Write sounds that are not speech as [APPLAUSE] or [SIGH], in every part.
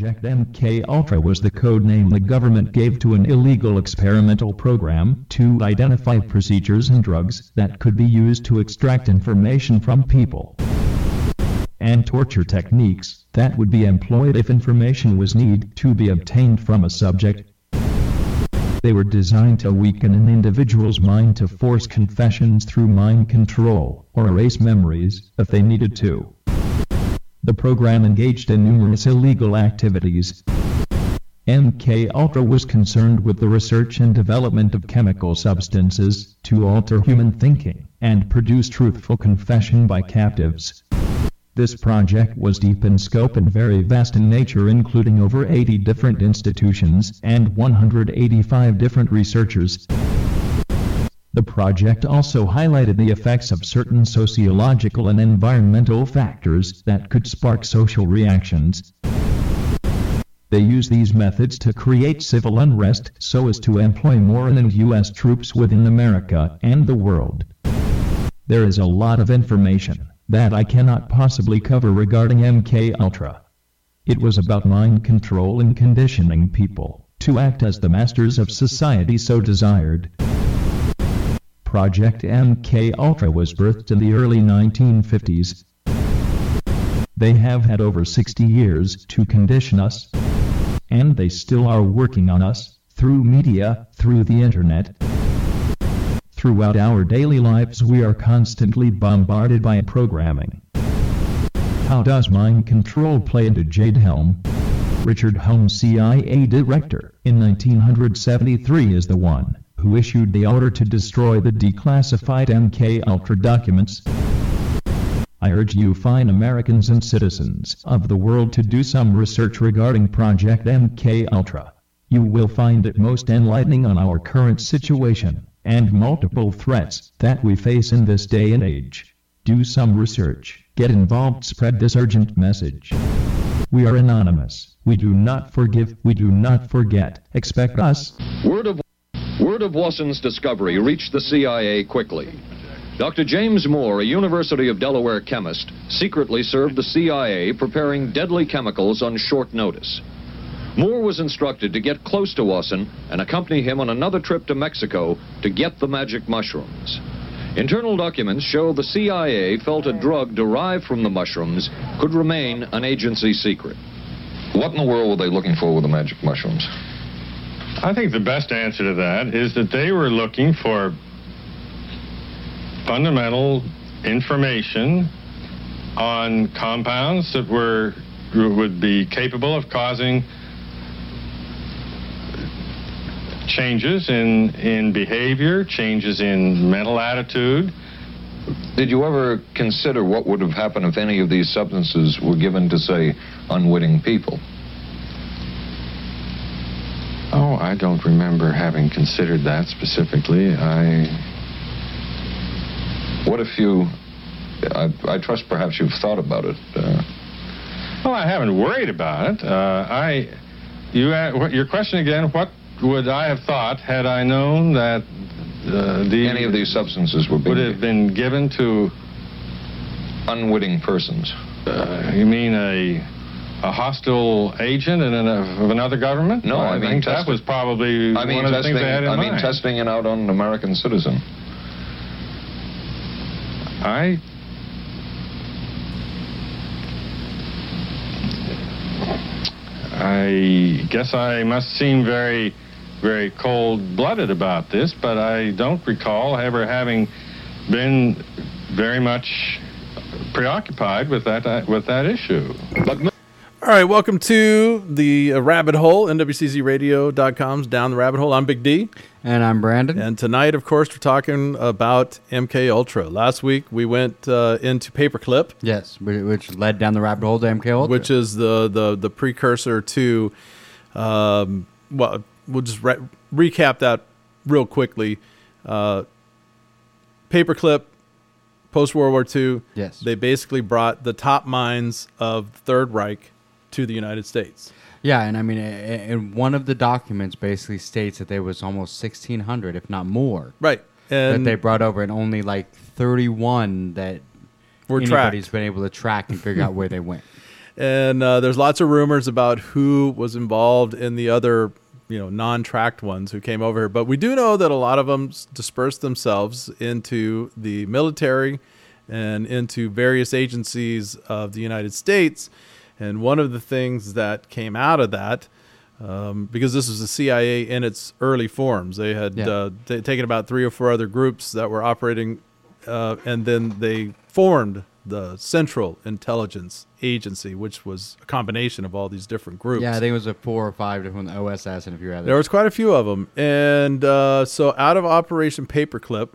Project MK Ultra was the code name the government gave to an illegal experimental program to identify procedures and drugs that could be used to extract information from people and torture techniques that would be employed if information was needed to be obtained from a subject. They were designed to weaken an individual's mind to force confessions through mind control or erase memories if they needed to. The program engaged in numerous illegal activities. MK Ultra was concerned with the research and development of chemical substances to alter human thinking and produce truthful confession by captives. This project was deep in scope and very vast in nature including over 80 different institutions and 185 different researchers. The project also highlighted the effects of certain sociological and environmental factors that could spark social reactions. They use these methods to create civil unrest so as to employ more and U.S. troops within America and the world. There is a lot of information that I cannot possibly cover regarding MK Ultra. It was about mind control and conditioning people to act as the masters of society so desired. Project MK Ultra was birthed in the early 1950s. They have had over 60 years to condition us, and they still are working on us, through media, through the internet. Throughout our daily lives we are constantly bombarded by programming. How does mind control play into Jade Helm? Richard Helms CIA director in 1973 is the one who issued the order to destroy the declassified MK Ultra documents. I urge you fine Americans and citizens of the world to do some research regarding Project MK Ultra. You will find it most enlightening on our current situation and multiple threats that we face in this day and age. Do some research, get involved, spread this urgent message. We are anonymous. We do not forgive. We do not forget. Expect us. Word of Word of Wasson's discovery reached the CIA quickly. Dr. James Moore, a University of Delaware chemist, secretly served the CIA preparing deadly chemicals on short notice. Moore was instructed to get close to Wasson and accompany him on another trip to Mexico to get the magic mushrooms. Internal documents show the CIA felt a drug derived from the mushrooms could remain an agency secret. What in the world were they looking for with the magic mushrooms? I think the best answer to that is that they were looking for fundamental information on compounds that were would be capable of causing changes in in behavior, changes in mental attitude. Did you ever consider what would have happened if any of these substances were given to, say, unwitting people? Oh, I don't remember having considered that specifically. I. What if you. I, I trust perhaps you've thought about it. Uh, well, I haven't worried about it. Uh, I. You, uh, your question again, what would I have thought had I known that uh, the, any of these substances were would have been given to unwitting persons? Uh, you mean a a hostile agent in a, of another government? No, I, I mean that was probably I mean, one of testing, the things they had in I mind. mean testing it out on an American citizen. I I guess I must seem very, very cold-blooded about this, but I don't recall ever having been very much preoccupied with that uh, with that issue. All right, welcome to the uh, rabbit hole, NWCZRadio.com's Down the Rabbit Hole. I'm Big D. And I'm Brandon. And tonight, of course, we're talking about MK Ultra. Last week, we went uh, into Paperclip. Yes, which led down the rabbit hole to MK Ultra. Which is the, the, the precursor to, um, well, we'll just re- recap that real quickly. Uh, Paperclip, post World War II. Yes. They basically brought the top minds of the Third Reich to the United States. Yeah, and I mean, and one of the documents basically states that there was almost 1,600, if not more. Right. And that they brought over, and only like 31 that were anybody's tracked. been able to track and figure out where they went. [LAUGHS] and uh, there's lots of rumors about who was involved in the other, you know, non-tracked ones who came over here. But we do know that a lot of them dispersed themselves into the military and into various agencies of the United States. And one of the things that came out of that, um, because this was the CIA in its early forms, they had Yeah. uh, t- taken about three or four other groups that were operating, uh, and then they formed the Central Intelligence Agency, which was a combination of all these different groups. Yeah, I think it was a four or five different OSS, and if you rather. There was quite a few of them, and uh, so out of Operation Paperclip,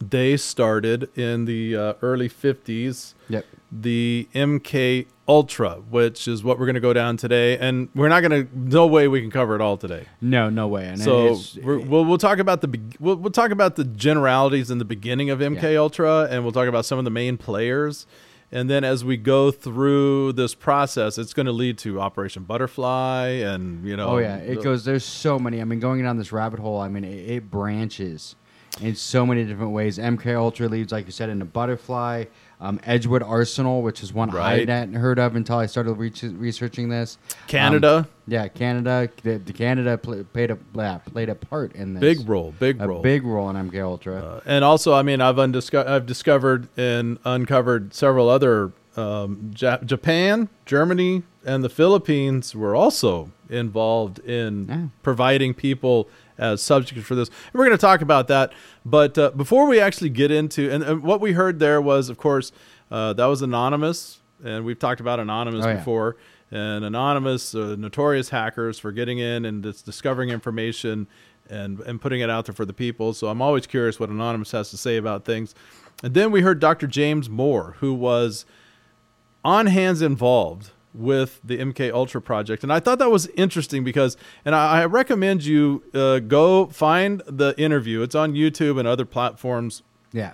they started in the uh, early '50s. Yep. The MK Ultra, which is what we're going to go down today, and we're not going to. No way we can cover it all today. No, no way. And So we're, we'll we'll talk about the we'll, we'll talk about the generalities in the beginning of MK Yeah. Ultra, and we'll talk about some of the main players. And then as we go through this process, it's going to lead to Operation Butterfly, and you know. Oh yeah, it goes. There's so many. I mean, going down this rabbit hole. I mean, it, it branches in so many different ways. MK Ultra leads, like you said, in into Butterfly, um, Edgewood Arsenal, which is one I hadn't heard of until I started reach- researching this. Canada. Um, yeah, Canada. The, the Canada pl- played a yeah, played a part in this. Big role, big a role. big role in MK Ultra. Uh, and also, I mean, I've undisco- I've discovered and uncovered several other um, Ja- Japan, Germany, and the Philippines were also involved in Yeah. providing people as subjects for this. And we're going to talk about that. But uh, before we actually get into, and, and what we heard there was, of course, uh, that was anonymous, and we've talked about anonymous Oh, yeah. before. And anonymous, uh, notorious hackers for getting in and dis- discovering information and and putting it out there for the people. So I'm always curious what anonymous has to say about things. And then we heard Dr. James Moore, who was on hands involved with the MK Ultra project, and I thought that was interesting because, and I, I recommend you uh, go find the interview. It's on YouTube and other platforms yeah.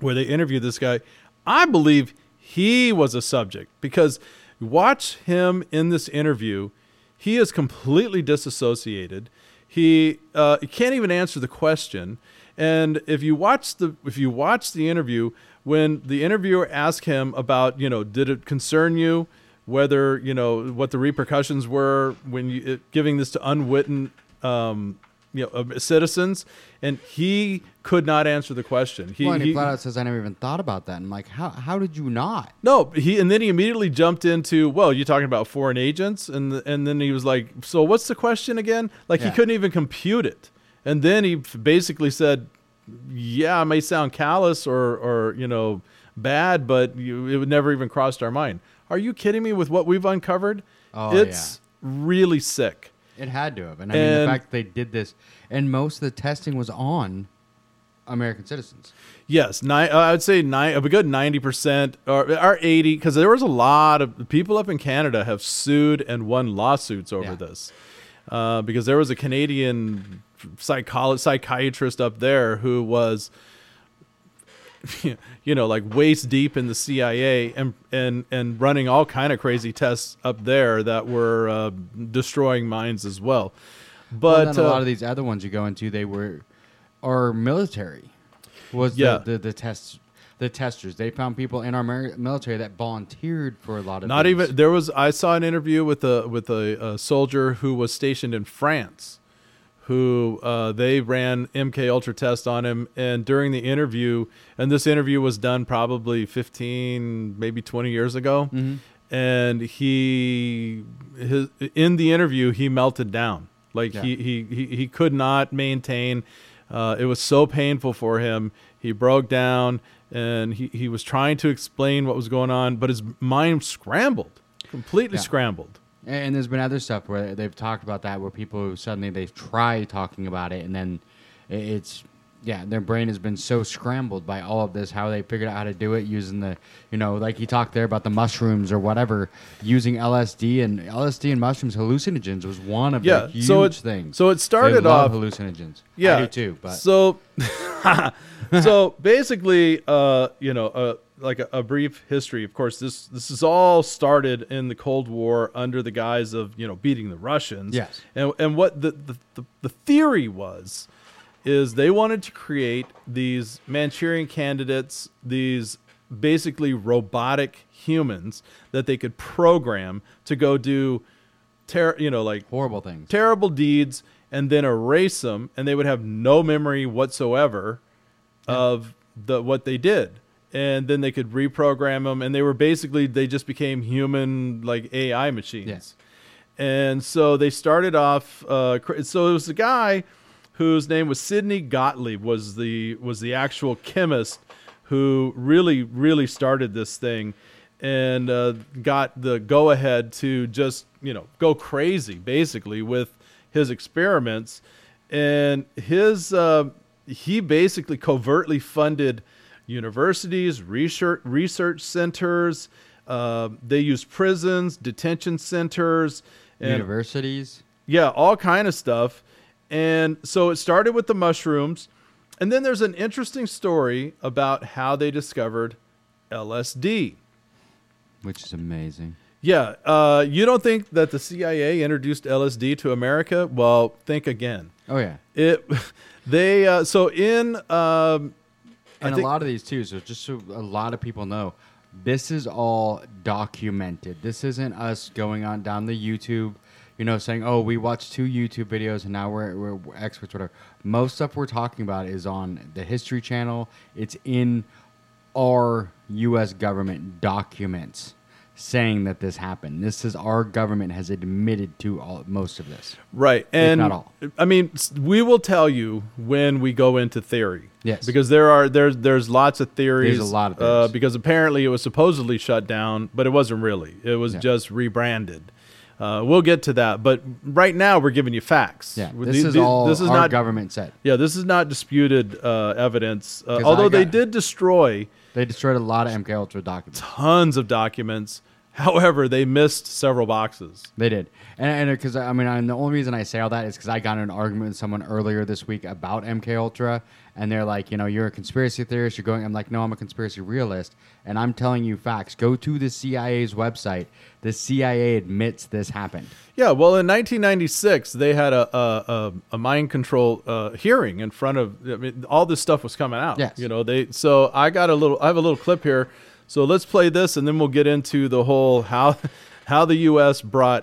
where they interviewed this guy. I believe he was a subject because watch him in this interview. He is completely disassociated. He uh, he can't even answer the question. And if you watch the if you watch the interview, when the interviewer asked him about you know did it concern you whether you know what the repercussions were when you it, giving this to unwitting um, you know uh, citizens, and he could not answer the question. He, well, and he, he- flat out says, "I never even thought about that." And I'm like, "How? How did you not?" no, he and then he immediately jumped into, well, you're talking about foreign agents, and and then he was like, so what's the question again? Like he couldn't even compute it, and then he basically said, yeah, I may sound callous or or you know bad, but you, it would never even crossed our mind. Are you kidding me with what we've uncovered? Oh, it's really sick. It had to have. And I mean, the fact that they did this, and most of the testing was on American citizens. Yes, ni- uh, I would say nine, a good ninety percent or, or eighty, because there was a lot of people up in Canada have sued and won lawsuits over Yeah. this, uh, because there was a Canadian psycholo- psychiatrist up there who was, [LAUGHS] you know, like waist deep in the CIA and and and running all kind of crazy tests up there that were uh, destroying minds as well. But But then a uh, lot of these other ones you go into, they were, our military. Was Yeah. the, the the tests the testers? They found people in our military that volunteered for a lot of. Not things. even there was. I saw an interview with a with a, a soldier who was stationed in France, who uh, they ran MK Ultra test on him, and during the interview, and this interview was done probably fifteen, maybe twenty years ago, Mm-hmm. and he his in the interview he melted down, like Yeah. he, he he he could not maintain. Uh, it was so painful for him. He broke down and he, he was trying to explain what was going on, but his mind scrambled, completely Yeah. scrambled. And there's been other stuff where they've talked about that, where people suddenly they've tried talking about it, and then it's yeah, their brain has been so scrambled by all of this, how they figured out how to do it using the, you know, like he talked there about the mushrooms or whatever, using LSD and LSD and mushrooms, hallucinogens was one of Yeah, the huge so it- things. so it started love off- hallucinogens. Yeah, I do too. But so [LAUGHS] so basically, uh, you know, uh, like a, a brief history. Of course, this this is all started in the Cold War under the guise of you know beating the Russians. Yes. and and what the the, the, the theory was is they wanted to create these Manchurian candidates, these basically robotic humans that they could program to go do ter- you know like Horrible things. terrible deeds and then erase them and they would have no memory whatsoever of the what they did and then they could reprogram them and they were basically they just became human like AI machines Yes. and so they started off uh, so it was a guy whose name was Sidney Gottlieb was the was the actual chemist who really really started this thing and uh, got the go ahead to just you know go crazy basically with his experiments and his uh, he basically covertly funded universities research research centers uh, they use prisons detention centers and Universities. yeah, all kind of stuff. And so it started with the mushrooms, and then there's an interesting story about how they discovered LSD. Which is amazing. Yeah, uh, you don't think that the CIA introduced LSD to America? Well, think again. Oh yeah. It, [LAUGHS] they uh, so in um, And think- a lot of these too. So just so a lot of people know, this is all documented. This isn't us going on down the YouTube, you know, saying, "Oh, we watched two YouTube videos and now we're, we're, we're experts." Whatever. Most stuff we're talking about is on the History Channel. It's in our U.S. government documents saying that this happened. This is our government has admitted to all most of this. Right. And not all. I mean, we will tell you when we go into theory. Yes. Because there are there's there's lots of theories. There's a lot of Uh, because apparently it was supposedly shut down, but it wasn't really. It was Yeah. just rebranded. Uh, we'll get to that, but right now we're giving you facts. Yeah, this is all this is our not government said. Yeah, this is not disputed uh, evidence. Uh, although I they did destroy They destroyed a lot of MK Ultra documents. tons of documents. However, they missed several boxes. They did, and because I mean, and the only reason I say all that is because I got in an argument with someone earlier this week about MK Ultra, and they're like, you know, you're a conspiracy theorist. You're going. I'm like, no, I'm a conspiracy realist, and I'm telling you facts. Go to the CIA's website. The CIA admits this happened. Yeah, well, in 1996, they had a a, a, a mind control uh, hearing in front of. I mean, all this stuff was coming out. Yes. You know, they. So I got a little. I have a little clip here. So let's play this, and then we'll get into the whole how [LAUGHS] how the U.S. brought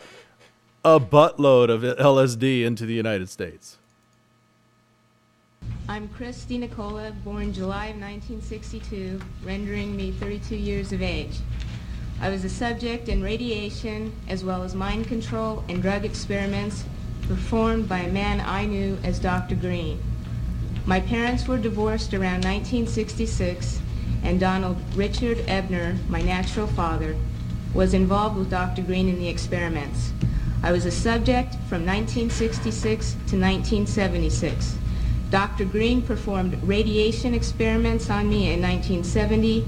a buttload of LSD into the United States. I'm Christine DeNicola, born July of 1962, rendering me 32 years of age. I was a subject in radiation as well as mind control and drug experiments performed by a man I knew as Dr. Green. My parents were divorced around 1966, and Donald Richard Ebner, my natural father, was involved with Dr. Green in the experiments. I was a subject from 1966 to 1976. Dr. Green performed radiation experiments on me in 1970,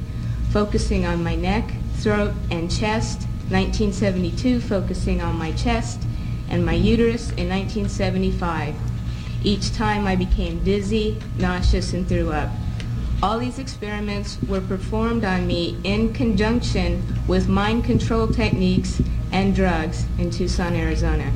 focusing on my neck, throat, and chest, 1972 focusing on my chest and my uterus in 1975. Each time I became dizzy, nauseous, and threw up. All these experiments were performed on me in conjunction with mind control techniques and drugs in Tucson, Arizona.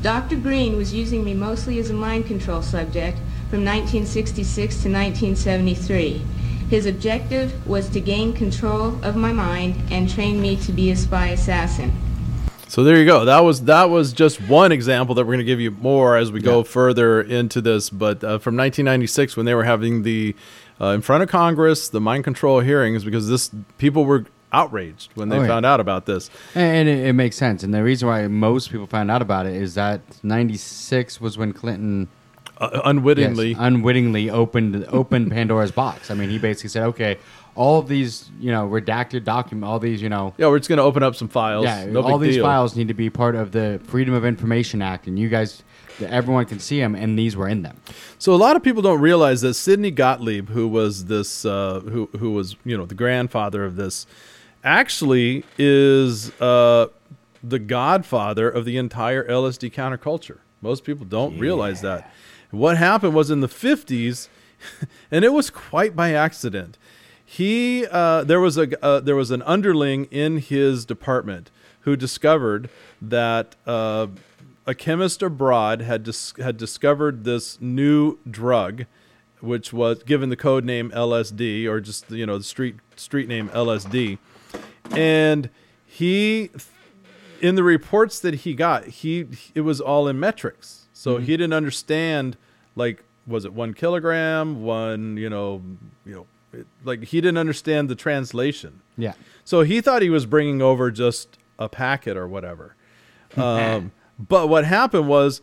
Dr. Green was using me mostly as a mind control subject from 1966 to 1973. His objective was to gain control of my mind and train me to be a spy assassin. So there you go. That was that was just one example that we're going to give you more as we go further into this. But uh, from 1996, when they were having the uh, in front of Congress the mind control hearings, because this people were outraged when they Oh, yeah. found out about this. And it, it makes sense. And the reason why most people found out about it is that '96 was when Clinton Uh, yes, unwittingly, unwittingly opened opened Pandora's box. I mean, he basically said, "Okay, all of these, you know, redacted document, all these, you know, yeah, we're just going to open up some files. yeah, no all these deal. files need to be part of the Freedom of Information Act, and you guys, everyone can see them, and these were in them. So a lot of people don't realize that Sidney Gottlieb, who was this, uh, who who was you know the grandfather of this, actually is uh, the godfather of the entire LSD counterculture. Most people don't realize that. What happened was in the fifties, [LAUGHS] and it was quite by accident. He uh, there was a uh, there was an underling in his department who discovered that uh, a chemist abroad had dis- had discovered this new drug which was given the code name LSD or just you know the street street name LSD, and he in the reports that he got he it was all in metrics, so he didn't understand like was it one kilogram one you know you know like he didn't understand the translation. Yeah. So he thought he was bringing over just a packet or whatever. [LAUGHS] Um, but what happened was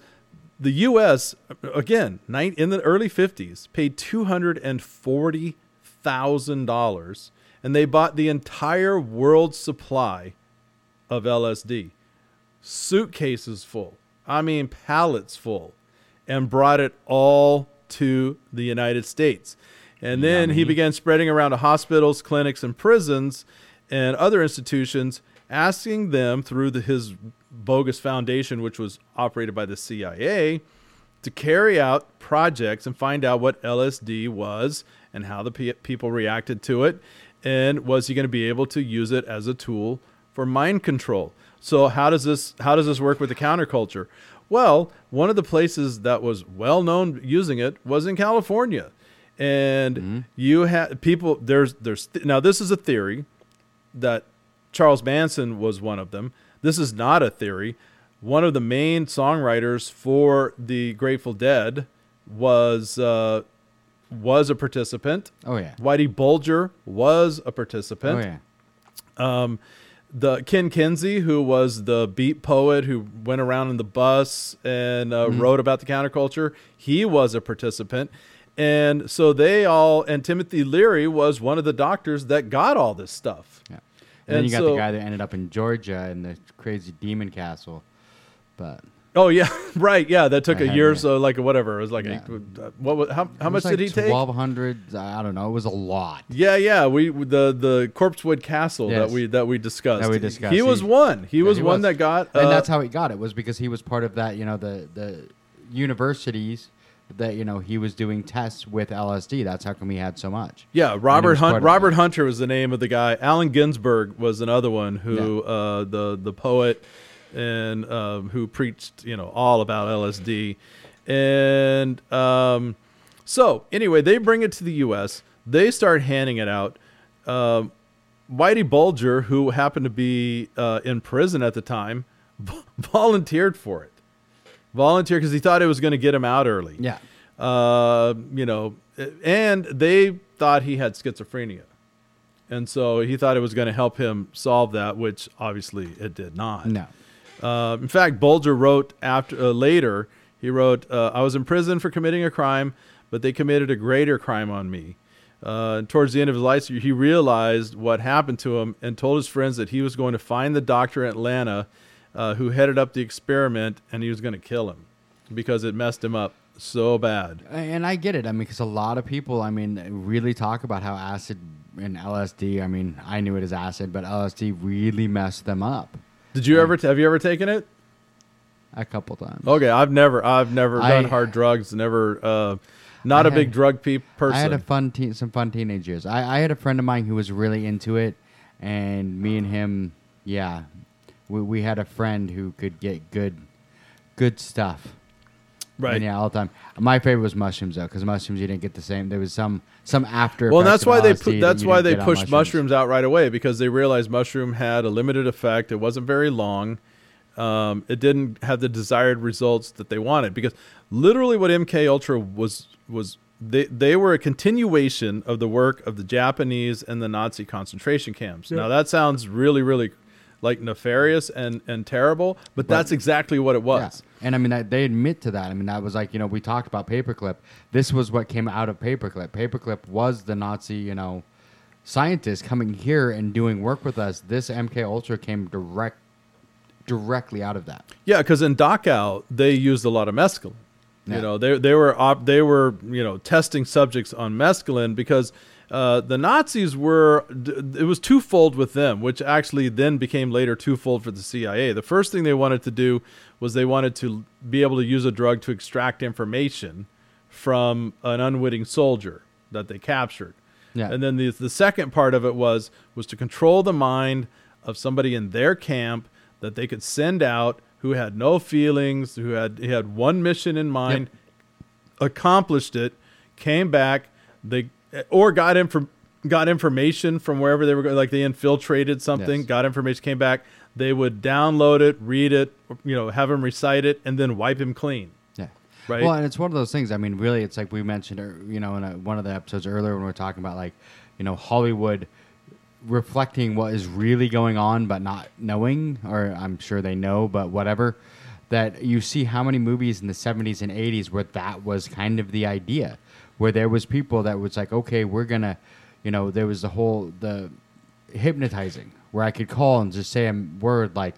the U.S. again in the early '50s paid two hundred and forty thousand dollars, and they bought the entire world supply of LSD, suitcases full. I mean, pallets full, and brought it all to the United States. And then he began spreading around to hospitals, clinics, and prisons and other institutions, asking them through the, his bogus foundation, which was operated by the CIA, to carry out projects and find out what LSD was and how the pe- people reacted to it, and was he going to be able to use it as a tool for mind control? So how does this how does this work with the counterculture? Well, one of the places that was well known using it was in California, and you had people. There's there's now this is a theory that Charles Manson was one of them. This is not a theory. One of the main songwriters for the Grateful Dead was uh, was a participant. Oh yeah. Whitey Bulger was a participant. Oh yeah. The Ken Kesey, who was the beat poet who went around in the bus and uh, Mm-hmm. wrote about the counterculture, he was a participant. And so they all, and Timothy Leary was one of the doctors that got all this stuff. Yeah. And, then And you got the guy that ended up in Georgia in the crazy demon castle. But Oh yeah, [LAUGHS] right. Yeah, that took I a year or so, like whatever. It was like Yeah. a, uh, what? Was, how how much did he take? Twelve hundred. I don't know. It was a lot. Yeah, yeah. We the the Corpsewood Castle that we that we discussed. That we discussed. He was one. He Yeah, was he one was. that got. and uh, that's how he got it was because he was part of that. You know the the universities that you know he was doing tests with LSD. That's how come he had so much. Yeah, Robert Hunt. Robert. Hunter was the name of the guy. Allen Ginsberg was another one who uh, the the poet and um, who preached you know all about LSD, and um, so anyway, they bring it to the U.S. They start handing it out. Um, Whitey Bulger, who happened to be uh, in prison at the time, [LAUGHS] volunteered for it. Volunteered because he thought it was going to get him out early Yeah. uh, you know, and they thought he had schizophrenia. And so he thought it was going to help him solve that, which obviously it did not. No. Uh, in fact, Bulger wrote after uh, later. He wrote, uh, "I was in prison for committing a crime, but they committed a greater crime on me." Uh, towards the end of his life, he realized what happened to him and told his friends that he was going to find the doctor in Atlanta uh, who headed up the experiment, and he was going to kill him because it messed him up so bad. And I get it. I mean, because a lot of people, I mean, really talk about how acid and LSD. I mean, I knew it as acid, but LSD really messed them up Did you ever have you ever taken it? a couple times. Okay, I've never I've never I- done hard drugs. Never uh, not I a big drug pe- person. I had a fun teen, some fun teenage years. I, I had a friend of mine who was really into it, and me and him, yeah, we, we had a friend who could get good, good stuff. right. And yeah, all the time. My favorite was mushrooms though, because mushrooms you didn't get the same. There was some some after. Well, and that's why they LSD put, that's why they pushed mushrooms out right away because they realized mushroom had a limited effect. It wasn't very long. Um, it didn't have the desired results that they wanted because literally what MK Ultra was was they they were a continuation of the work of the Japanese and the Nazi concentration camps. Now that sounds really really like nefarious and and terrible, but, that's exactly what it was. Yeah. And I mean, that, they admit to that. I mean, that was like, you know, we talked about Paperclip. This was what came out of Paperclip. Paperclip was the Nazi, you know, scientist coming here and doing work with us. This MK Ultra came direct, directly out of that. Yeah, because in Dachau they used a lot of mescaline. Yeah. You know, they they were op- they were you know testing subjects on mescaline because uh, the Nazis were it was twofold with them, which actually then became later twofold for the CIA. The first thing they wanted to do was they wanted to be able to use a drug to extract information from an unwitting soldier that they captured. Yeah. And then the the second part of it was was to control the mind of somebody in their camp that they could send out who had no feelings, who had he had one mission in mind, accomplished it, came back, they or got infor- got information from wherever they were going, like they infiltrated something, Yes. got information, came back. They would download it, read it, you know, have him recite it, and then wipe him clean. Yeah. Right. Well, and it's one of those things. I mean, really, it's like we mentioned, er, you know, in a, one of the episodes earlier when we were talking about like, you know, Hollywood reflecting what is really going on, but not knowing, or I'm sure they know, but whatever. That you see how many movies in the 70s and 80s where that was kind of the idea, where there was people that was like, okay, we're gonna, you know, there was the whole the hypnotizing where I could call and just say a word like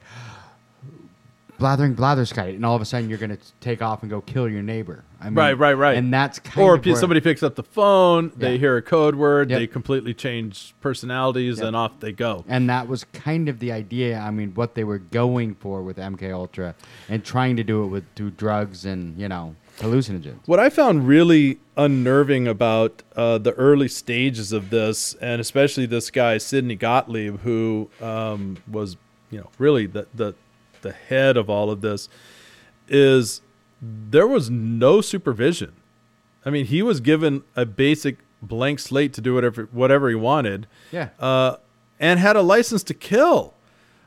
blathering blatherskite, and all of a sudden you're to take off and go kill your neighbor. I mean, Right, right, right. And that's kind or of where- somebody picks up the phone, they hear a code word, Yep. they completely change personalities, Yep. and off they go. and that was kind of the idea. I mean, what they were going for with MK Ultra, and trying to do it with through drugs and you know hallucinogens. What I found really unnerving about uh, the early stages of this, and especially this guy Sidney Gottlieb, who um, was, you know, really the, the the head of all of this, is there was no supervision. I mean, he was given a basic blank slate to do whatever whatever he wanted, Yeah. uh, and had a license to kill.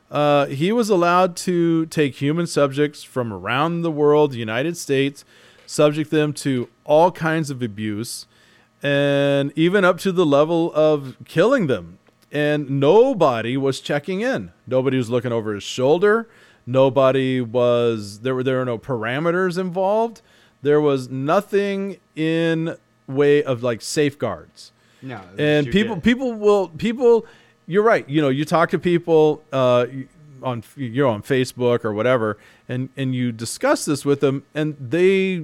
Uh, he was allowed to take human subjects from around the world, the United States, subject them to all kinds of abuse, and even up to the level of killing them. And nobody was checking in. Nobody was looking over his shoulder. Nobody was there. Were there were no parameters involved. There was nothing in way of like safeguards no. and people people will people you're right you know you talk to people uh on you're on facebook or whatever and and you discuss this with them and they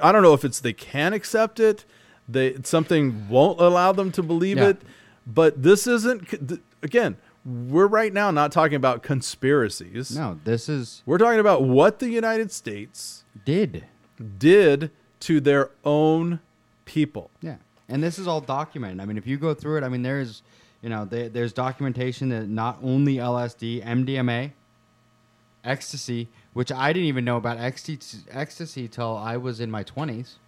i don't know if it's they can't accept it they something won't allow them to believe Yeah. it but this isn't again we're right now not talking about conspiracies No, this is we're talking about what the united states did. did to their own people Yeah, and this is all documented. I mean, if you go through it, I mean, there's, you know, there, there's documentation that not only LSD, MDMA, ecstasy, which I didn't even know about ecstasy, ecstasy till I was in my twenties.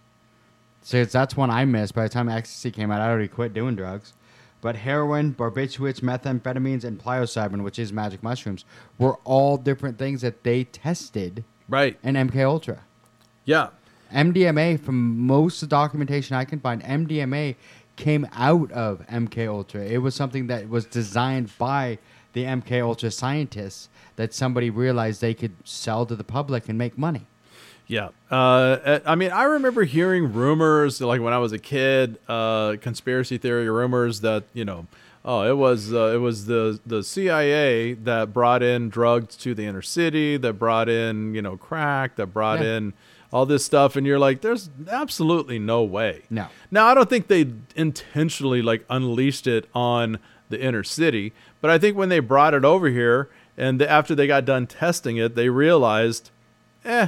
So that's one I missed. By the time ecstasy came out, I already quit doing drugs. But heroin, barbiturates, methamphetamines, and psilocybin, which is magic mushrooms, were all different things that they tested right in MK Ultra. yeah MDMA, from most of the documentation I can find, MDMA came out of MK Ultra. It was something that was designed by the MK Ultra scientists that somebody realized they could sell to the public and make money. Yeah. Uh, I mean, I remember hearing rumors, like when I was a kid, uh, conspiracy theory rumors that you know, oh, it was uh, it was the the CIA that brought in drugs to the inner city, that brought in you know crack, that brought Yeah. in all this stuff, and you're like, there's absolutely no way. No. Now, I don't think they intentionally like unleashed it on the inner city, but I think when they brought it over here and the, after they got done testing it, they realized, eh,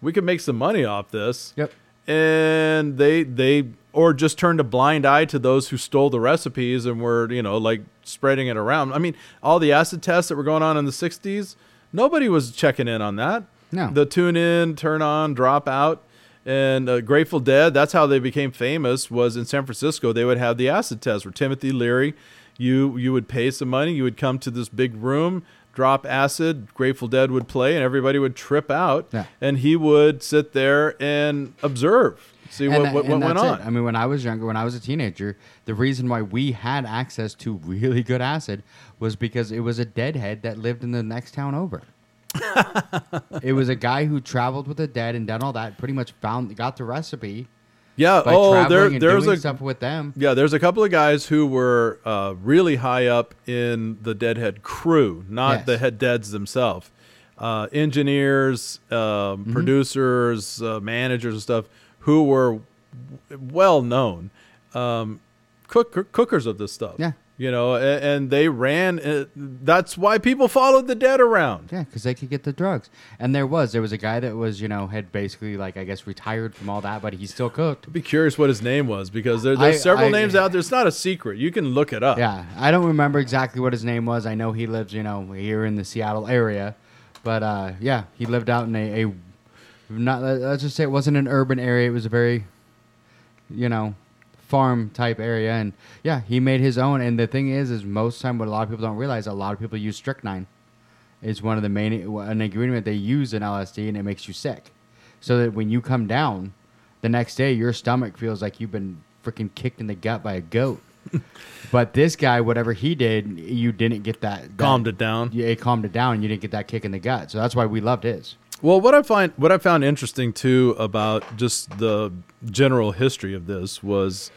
we could make some money off this. Yep. And they they or just turned a blind eye to those who stole the recipes and were, you know, like spreading it around. I mean, all the acid tests that were going on in the 60s, nobody was checking in on that. No. The tune in, turn on, drop out. And uh, Grateful Dead, that's how they became famous. Was in San Francisco. They would have the acid test where Timothy Leary, you you would pay some money, you would come to this big room, drop acid. Grateful Dead would play, and everybody would trip out. Yeah. And he would sit there and observe, see what And- what, what and went on. it. I mean, when I was younger, when I was a teenager, the reason why we had access to [LAUGHS] really good acid was because it was a deadhead that lived in the next town over. [LAUGHS] it was a guy who traveled with the dead and done all that. Pretty much found got the recipe yeah. Oh, there there's a stuff with them. Yeah, there's a couple of guys who were uh, really high up in the Deadhead crew, not Yes. the head deads themselves. Uh, engineers, um, Mm-hmm. producers, uh, managers, and stuff who were w- well known um, cook- cookers of this stuff. Yeah. You know, and, and they ran. Uh, that's why people followed the dead around. Yeah, because they could get the drugs. And there was there was a guy that was you know had basically like I guess retired from all that, but he still cooked. I'd be curious what his name was because there, there's I- several I- names out there. It's not a secret. You can look it up. Yeah, I don't remember exactly what his name was. I know he lives you know here in the Seattle area, but uh, yeah, he lived out in a, a not let's just say it wasn't an urban area. It was a very you know, farm type area, and yeah, he made his own. And the thing is, is most time what a lot of people don't realize, a lot of people use strychnine. Is one of the main an ingredient they use in LSD, and it makes you sick. So that when you come down, the next day your stomach feels like you've been freaking kicked in the gut by a goat. [LAUGHS] but this guy, whatever he did, you didn't get that, that Calmed it down. Yeah, it calmed it down. You didn't get that kick in the gut. So that's why we loved his. Well, what I find what I found interesting too about just the general history of this was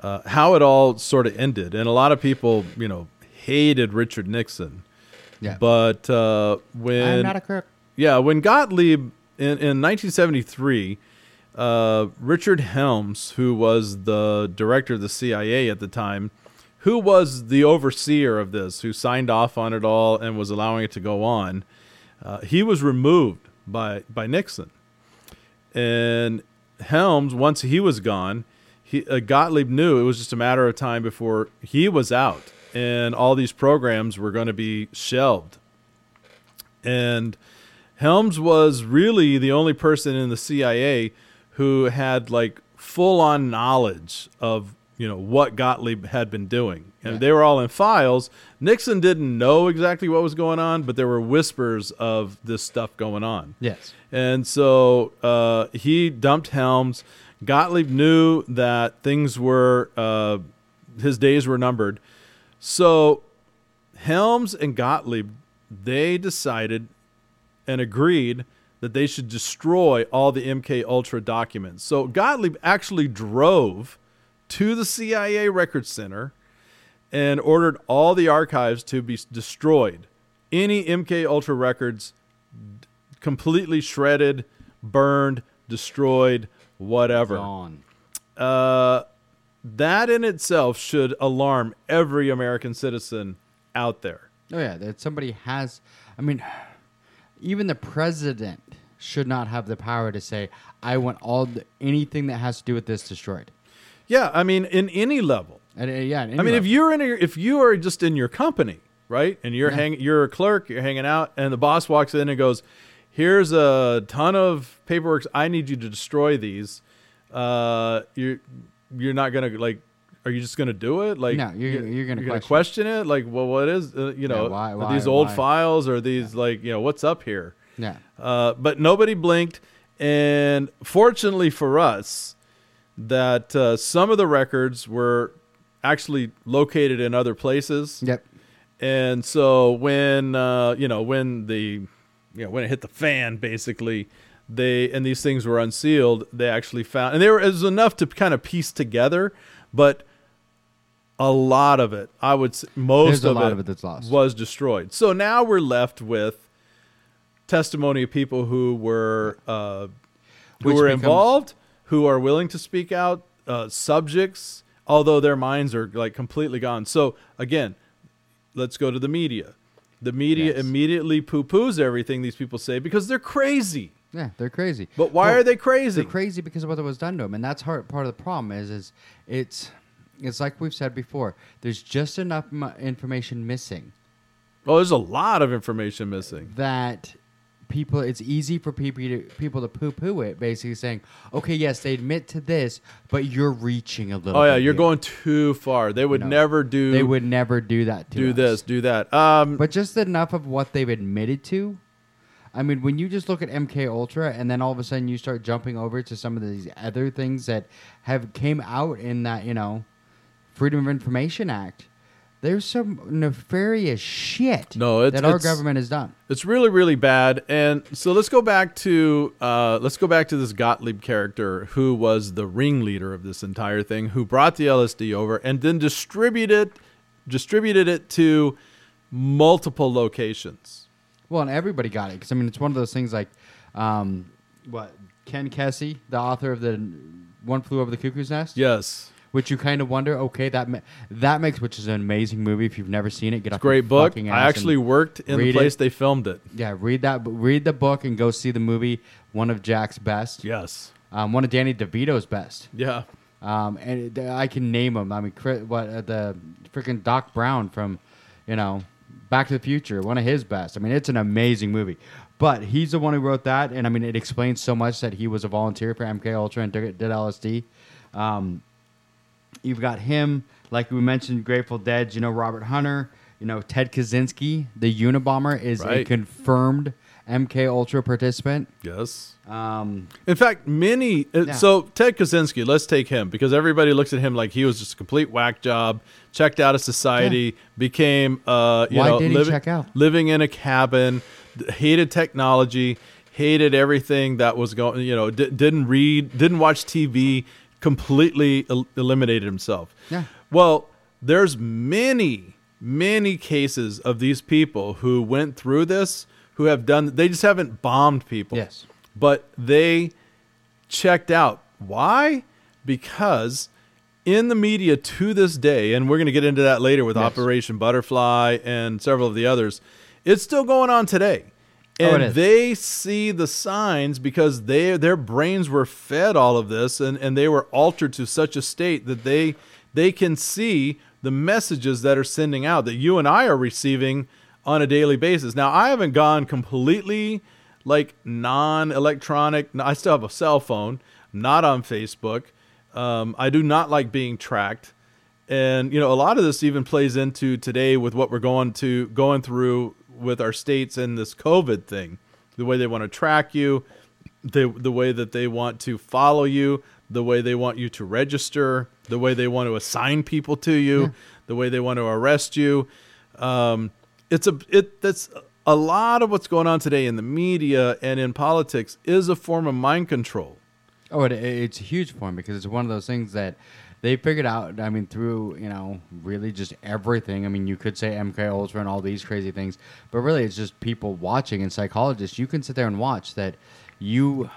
uh, how it all sort of ended, and a lot of people, you know, hated Richard Nixon. Yeah. But uh, when I'm not a crook. yeah, when Gottlieb in, in 1973, uh, Richard Helms, who was the director of the CIA at the time, who was the overseer of this, who signed off on it all and was allowing it to go on, uh, he was removed by by Nixon. And Helms, once he was gone, he, uh, Gottlieb knew it was just a matter of time before he was out, and all these programs were going to be shelved. And Helms was really the only person in the CIA who had like full on knowledge of you know what Gottlieb had been doing. And Yeah. they were all in files. Nixon didn't know exactly what was going on, but there were whispers of this stuff going on. Yes. And so uh, he dumped Helms. Gottlieb knew that things were, uh, his days were numbered. So Helms and Gottlieb, they decided and agreed that they should destroy all the MK Ultra documents. So Gottlieb actually drove to the CIA Record Center and ordered all the archives to be destroyed. Any MK Ultra records d- completely shredded, burned, destroyed, whatever. Gone. Uh, that in itself should alarm every American citizen out there. Oh yeah, that somebody has. I mean, even the president should not have the power to say, "I want all the, anything that has to do with this destroyed." Yeah, I mean, in any level. And, uh, yeah, I mean, if you're in a, if you are just in your company, right, and you're Yeah. hang, you're a clerk, you're hanging out, and the boss walks in and goes, "Here's a ton of paperwork. I need you to destroy these." Uh, you're you're not gonna like. Are you just gonna do it? Like, No, you're- you're gonna question. question it. Like, well, what is uh, you know? why- are why- these old why? files? Or these like you know what's up here? yeah, Uh, but nobody blinked, and fortunately for us, that uh, some of the records were actually located in other places. yep, And so when uh, you know when the you know when it hit the fan, basically they and these things were unsealed, they actually found and there was enough to kind of piece together, but a lot of it, I would say, most of, it of it that's lost. was destroyed. So now we're left with testimony of people who were uh, who Which were becomes- involved, who are willing to speak out, uh, subjects, although their minds are like completely gone. So again, let's go to the media. The media Yes. immediately poo-poos everything these people say because they're crazy. yeah, they're crazy. But why Well, are they crazy? They're crazy because of what was done to them, and that's hard, part of the problem. Is is it's it's like we've said before. There's just enough m- information missing Oh, there's a lot of information missing. that people it's easy for people to people to poo poo it basically saying okay yes they admit to this but you're reaching a little Oh yeah, you're here." going too far. They would No. never do they would never do that to do us. this, do that. Um but just enough of what they've admitted to i mean when you just look at mk ultra and then all of a sudden you start jumping over to some of these other things that have came out in that you know freedom of information act there's some nefarious shit No, it's- that our it's- government has done It's really, really bad. And so let's go back to uh, let's go back to this Gottlieb character who was the ringleader of this entire thing, who brought the LSD over and then distributed distributed it to multiple locations. Well, and everybody got it because I mean it's one of those things like, um, what Ken Kesey, the author of the One Flew Over the Cuckoo's Nest, Yes, which you kind of wonder, okay, that ma- that makes which is an amazing movie. If you've never seen it, get off great book. I actually worked in the place it. they filmed it. yeah, read that, read the book and go see the movie. One of Jack's best, Yes, um, one of Danny DeVito's best. yeah, Um, and it- I can name them. I mean, Chris, what uh, the freaking Doc Brown from, you know, Back to the Future, one of his best. I mean, it's an amazing movie. But he's the one who wrote that, and I mean, it explains so much that he was a volunteer for MK Ultra and did, did LSD. Um, you've got him, like we mentioned, Grateful Dead. You know Robert Hunter. You know Ted Kaczynski, the Unabomber, is a confirmed MK Ultra participant. Yes. Um, In fact, many. Uh, Yeah. So Ted Kaczynski, let's take him because everybody looks at him like he was just a complete whack job. Checked out of society, became uh, you Why know living, check out? living in a cabin, hated technology, hated everything that was going. You know, d- didn't read, didn't watch TV, completely el- eliminated himself. Yeah. Well, there's many, many cases of these people who went through this, who have done. They just haven't bombed people Yes. but they checked out. Why? Because in the media to this day, and we're going to get into that later with Yes. Operation Butterfly and several of the others, it's still going on today. Oh, And is. they see the signs because they their brains were fed all of this and, and they were altered to such a state that they they can see the messages that are sending out that you and I are receiving on a daily basis. Now I haven't gone completely like non-electronic. I still have a cell phone, not on Facebook. Um, I do not like being tracked, and you know a lot of this even plays into today with what we're going to going through with our states and this COVID thing. The way they want to track you, the the way that they want to follow you, the way they want you to register, the way they want to assign people to you, the way they want to arrest you. Um, it's a it that's a lot of what's going on today in the media and in politics is a form of mind control. Oh, it, it's a huge point because it's one of those things that they figured out. I mean, through you know, really just everything. I mean, you could say MK Ultra and all these crazy things, but really, it's just people watching and psychologists. You can sit there and watch that. You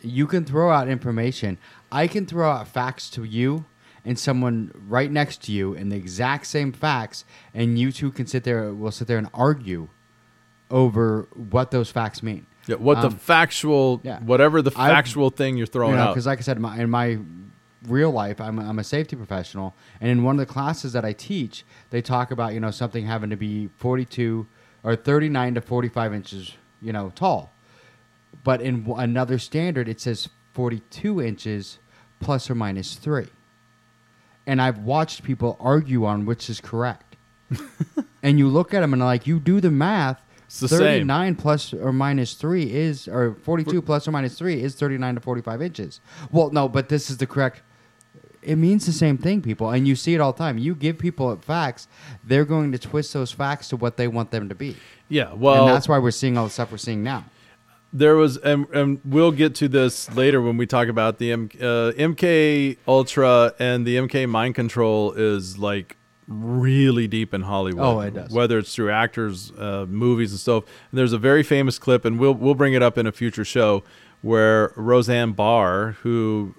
you can throw out information. I can throw out facts to you and someone right next to you in the exact same facts, and you two can sit there. Will sit there and argue over what those facts mean. Yeah, what the Um, factual, yeah. whatever the I've- factual thing you're throwing you know, out. because like I said, my, in my real life, I'm a, I'm a safety professional, and in one of the classes that I teach, they talk about you know something having to be 42 or 39 to 45 inches, you know, tall. But in w- another standard, it says 42 inches plus or minus three. And I've watched people argue on which is correct. [LAUGHS] and you look at them and like you do the math. It's the same. 39 plus or minus 3 is or 42 plus or minus 3 is 39 to 45 inches. Well, no, but this is the correct it means the same thing, people, and you see it all the time. You give people facts, they're going to twist those facts to what they want them to be. yeah, well, and that's why we're seeing all the stuff we're seeing now. there was and, and we'll get to this later when we talk about the M, uh, mk ultra and the mk mind control is like really deep in hollywood Oh, it does. whether it's through actors uh, movies and stuff and there's a very famous clip and we'll we'll bring it up in a future show where roseanne barr who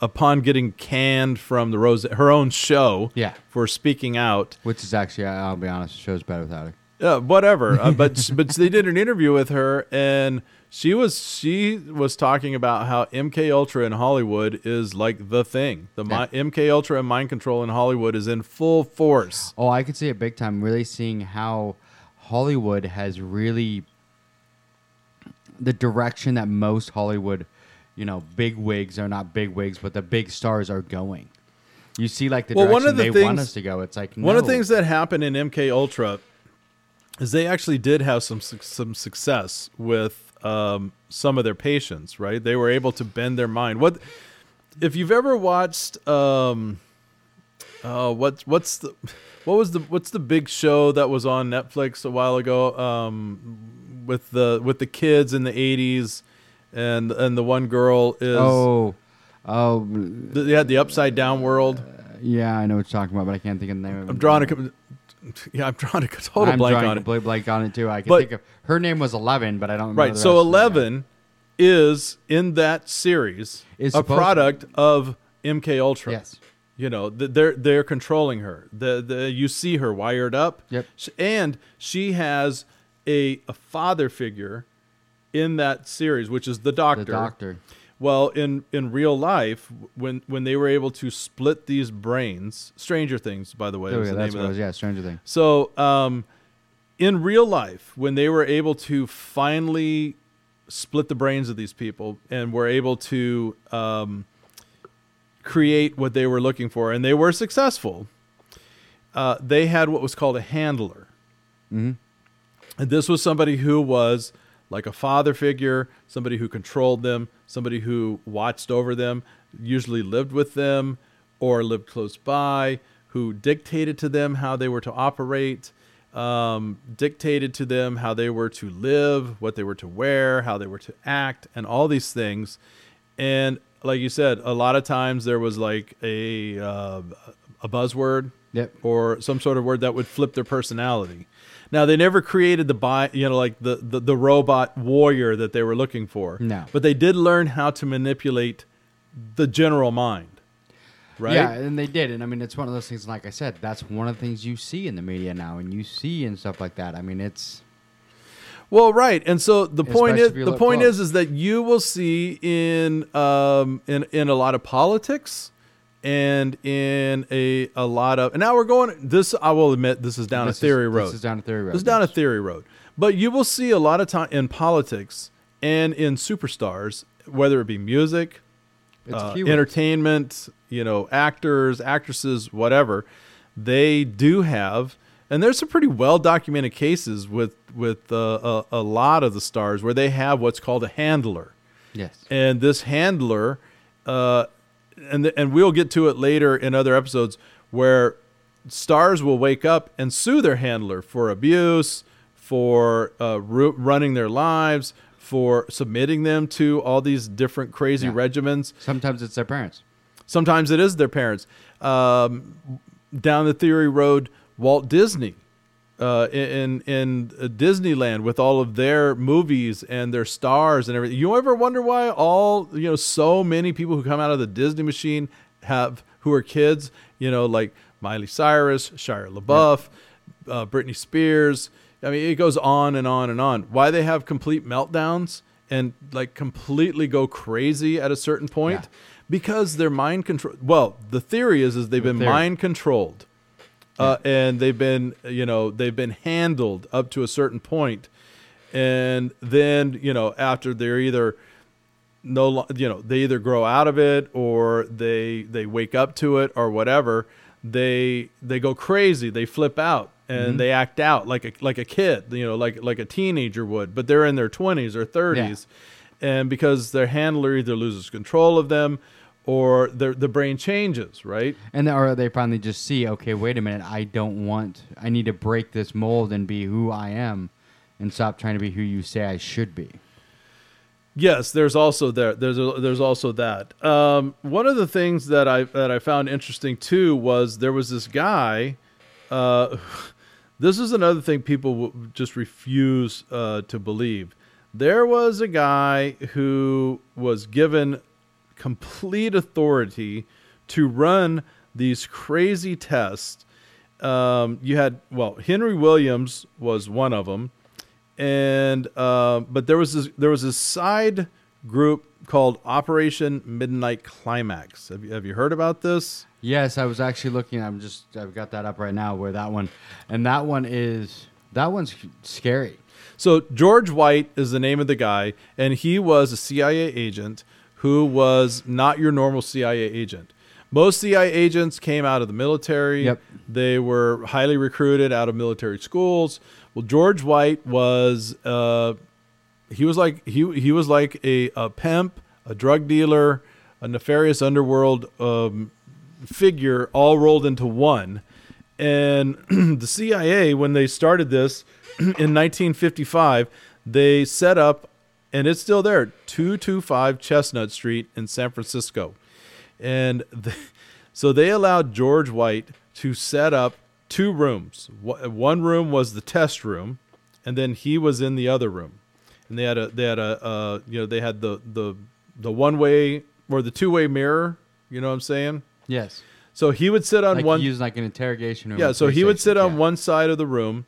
upon getting canned from the rose her own show Yeah. for speaking out Which is actually, I'll be honest, the show's better without her. uh, whatever. Uh, but but they did an interview with her, and she was she was talking about how MK Ultra in Hollywood is like the thing. The mi- MK Ultra and mind control in Hollywood is in full force. Oh, I could see it big time. Really seeing how Hollywood has really the direction that most Hollywood, you know, big wigs are not big wigs, but the big stars are going. You see, like the Well, direction one of the they want things- us to go. It's like One of the things that happened in MK Ultra is they actually did have some some success with um, some of their patients. Right, they were able to bend their mind. What if you've ever watched? Um, uh, what what's the what was the what's the big show that was on Netflix a while ago? Um, with the with the kids in the '80s, and and the one girl is Oh, oh, they had the Upside Down World. Uh, yeah, I know what you're talking about, but I can't think of the name of it. I'm drawing a yeah, I'm drawing a total I'm blank drawing on it. complete blank on it too. I can But- think of her name was Eleven, but I don't remember. Right. So rest of it. 11 is in that series Is a product of MK Ultra. Yes. You know, they're they're controlling her. The the you see her wired up. Yep. And she has a a father figure in that series, which is the doctor. The doctor. Well, in in real life, when when they were able to split these brains, Stranger Things, by the way, go. the That's name what of it was. Yeah, Stranger Things. So, um, in real life, when they were able to finally split the brains of these people and were able to um, create what they were looking for, and they were successful. Uh, they had what was called a handler. And this was somebody who was like a father figure, somebody who controlled them, somebody who watched over them, usually lived with them or lived close by, who dictated to them how they were to operate, um, dictated to them how they were to live, what they were to wear, how they were to act, and all these things. And like you said, a lot of times there was like a uh, a buzzword Yep. or some sort of word that would flip their personality. Now they never created the bi- you know like the, the the robot warrior that they were looking for. No. But they did learn how to manipulate the general mind. Right? Yeah, and they did, and I mean, it's one of those things. Like I said, that's one of the things you see in the media now, and you see and stuff like that. I mean, it's Well, right, and so the point is the point close. is is that you will see in um in in a lot of politics and in a a lot of and now we're going this I will admit this is down this a theory is, road. This is down a theory road. This is down a theory road. But you will see a lot of time in politics and in superstars, whether it be music, It's uh, entertainment, you know, actors, actresses, whatever, they do have, and there's some pretty well documented cases with with uh, a, a lot of the stars where they have what's called a handler, Yes. and this handler, uh, and and we'll get to it later in other episodes where stars will wake up and sue their handler for abuse, for uh, ru- running their lives, for submitting them to all these different crazy Yeah. regimens. Sometimes it's their parents. Sometimes it is their parents. Um, down the theory road, Walt Disney uh, in in Disneyland with all of their movies and their stars and everything. You ever wonder why all you know so many people who come out of the Disney machine have who are kids? You know, like Miley Cyrus, Shia LaBeouf, uh, Britney Spears. I mean, it goes on and on and on. Why they have complete meltdowns and like completely go crazy at a certain point? Yeah. Because they're mind control. Well, the theory is is they've been theory. mind controlled, uh, and they've been you know they've been handled up to a certain point, and then you know after they're either no you know they either grow out of it or they they wake up to it or whatever they they go crazy. They flip out and they act out like a like a kid you know like like a teenager would. But they're in their 20s or 30s and because their handler either loses control of them or their the brain changes right And or they finally just see, okay, wait a minute, I don't want, I need to break this mold and be who I am, and stop trying to be who you say I should be. Yes, there's also there. There's a, there's also that. Um, one of the things that I that I found interesting too was there was this guy. Uh, [LAUGHS] this is another thing people w- just refuse uh, to believe. There was a guy who was given complete authority to run these crazy tests. Um, you had well, Henry Williams was one of them and uh, but there was this there was this side group called Operation Midnight Climax. Have you, have you heard about this? Yes, I was actually looking. I'm just, I've got that up right now. Where that one, and that one is, that one's scary. So George White is the name of the guy, and he was a CIA agent who was not your normal CIA agent. Most CIA agents came out of the military. Yep. They were highly recruited out of military schools. Well, George White was uh, he was like he he was like a, a pimp, a drug dealer, a nefarious underworld um, figure, all rolled into one. And [CLEARS THROAT] the CIA, when they started this [CLEARS THROAT] in 1955, they set up, and it's still there, 225 Chestnut Street in San Francisco. And the, [LAUGHS] so they allowed George White to set up two rooms. One room was the test room, and then he was in the other room. And they had a they had a uh, you know they had the the the one way or the two way mirror. You know what I'm saying? Yes, So he would sit on like one. use like an interrogation room. Yeah, so he would sit on one side of the room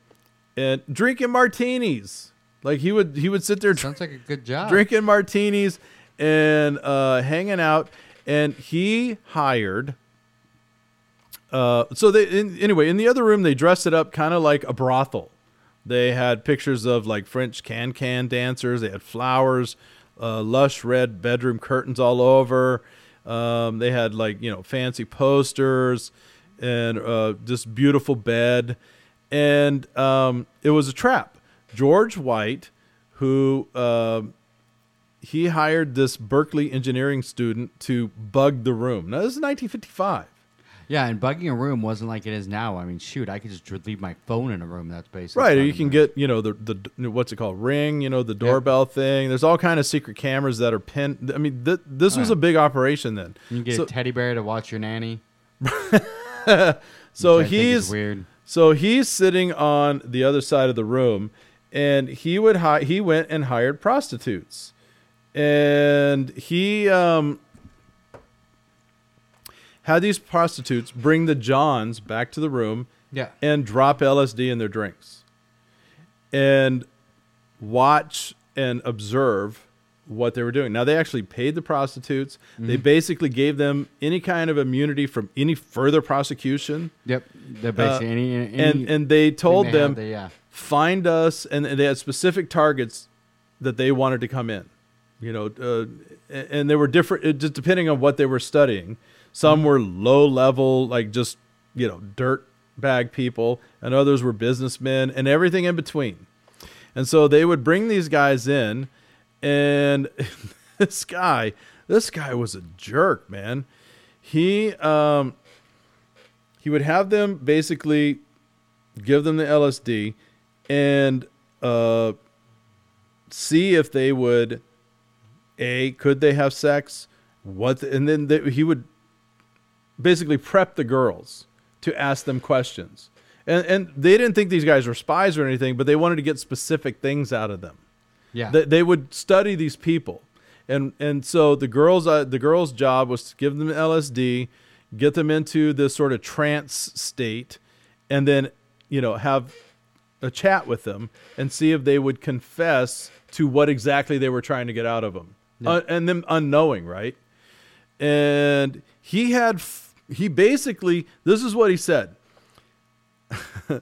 and drinking martinis. Like he would he would sit there Sounds like a good job. drinking martinis and uh, hanging out. And he hired. Uh, so they in, anyway in the other room they dressed it up kind of like a brothel. They had pictures of like French can can dancers. They had flowers, uh, lush red bedroom curtains all over. Um, they had like you know fancy posters and uh, this beautiful bed, and um, it was a trap. George White, who um he hired this Berkeley engineering student to bug the room. Now this is 1955. Yeah, and bugging a room wasn't like it is now. I mean, shoot, I could just leave my phone in a room. That's basically Right, or you can room. get you know the the what's it called ring, you know the doorbell thing. There's all kind of secret cameras that are pinned. I mean, th- this was Yeah. a big operation then. You can get so, a teddy bear to watch your nanny. [LAUGHS] so which I think is he's weird. so he's sitting on the other side of the room, and he would hi- he went and hired prostitutes, and he um had these prostitutes bring the Johns back to the room Yeah. and drop LSD in their drinks and watch and observe what they were doing. Now they actually paid the prostitutes. They Mm-hmm. basically gave them any kind of immunity from any further prosecution. Yep. The basically Uh, any, any and and they told they them they- yeah. Find us and they had specific targets that they wanted to come in. You know, uh, and they were different it just depending on what they were studying. Some were low level like just, you know, dirt bag people and others were businessmen and everything in between. And so they would bring these guys in, and [LAUGHS] this guy, this guy was a jerk, man. He um, he would have them basically give them the LSD and uh, see if they would a could they have sex? What and then they, he would basically prep the girls to ask them questions. And and they didn't think these guys were spies or anything but they wanted to get specific things out of them. Yeah. they, they would study these people. And and so the girls uh, the girls job was to give them LSD get them into this sort of trance state and then you know have a chat with them and see if they would confess to what exactly they were trying to get out of them uh, and them unknowing right and he had f- he basically this is what he said [LAUGHS]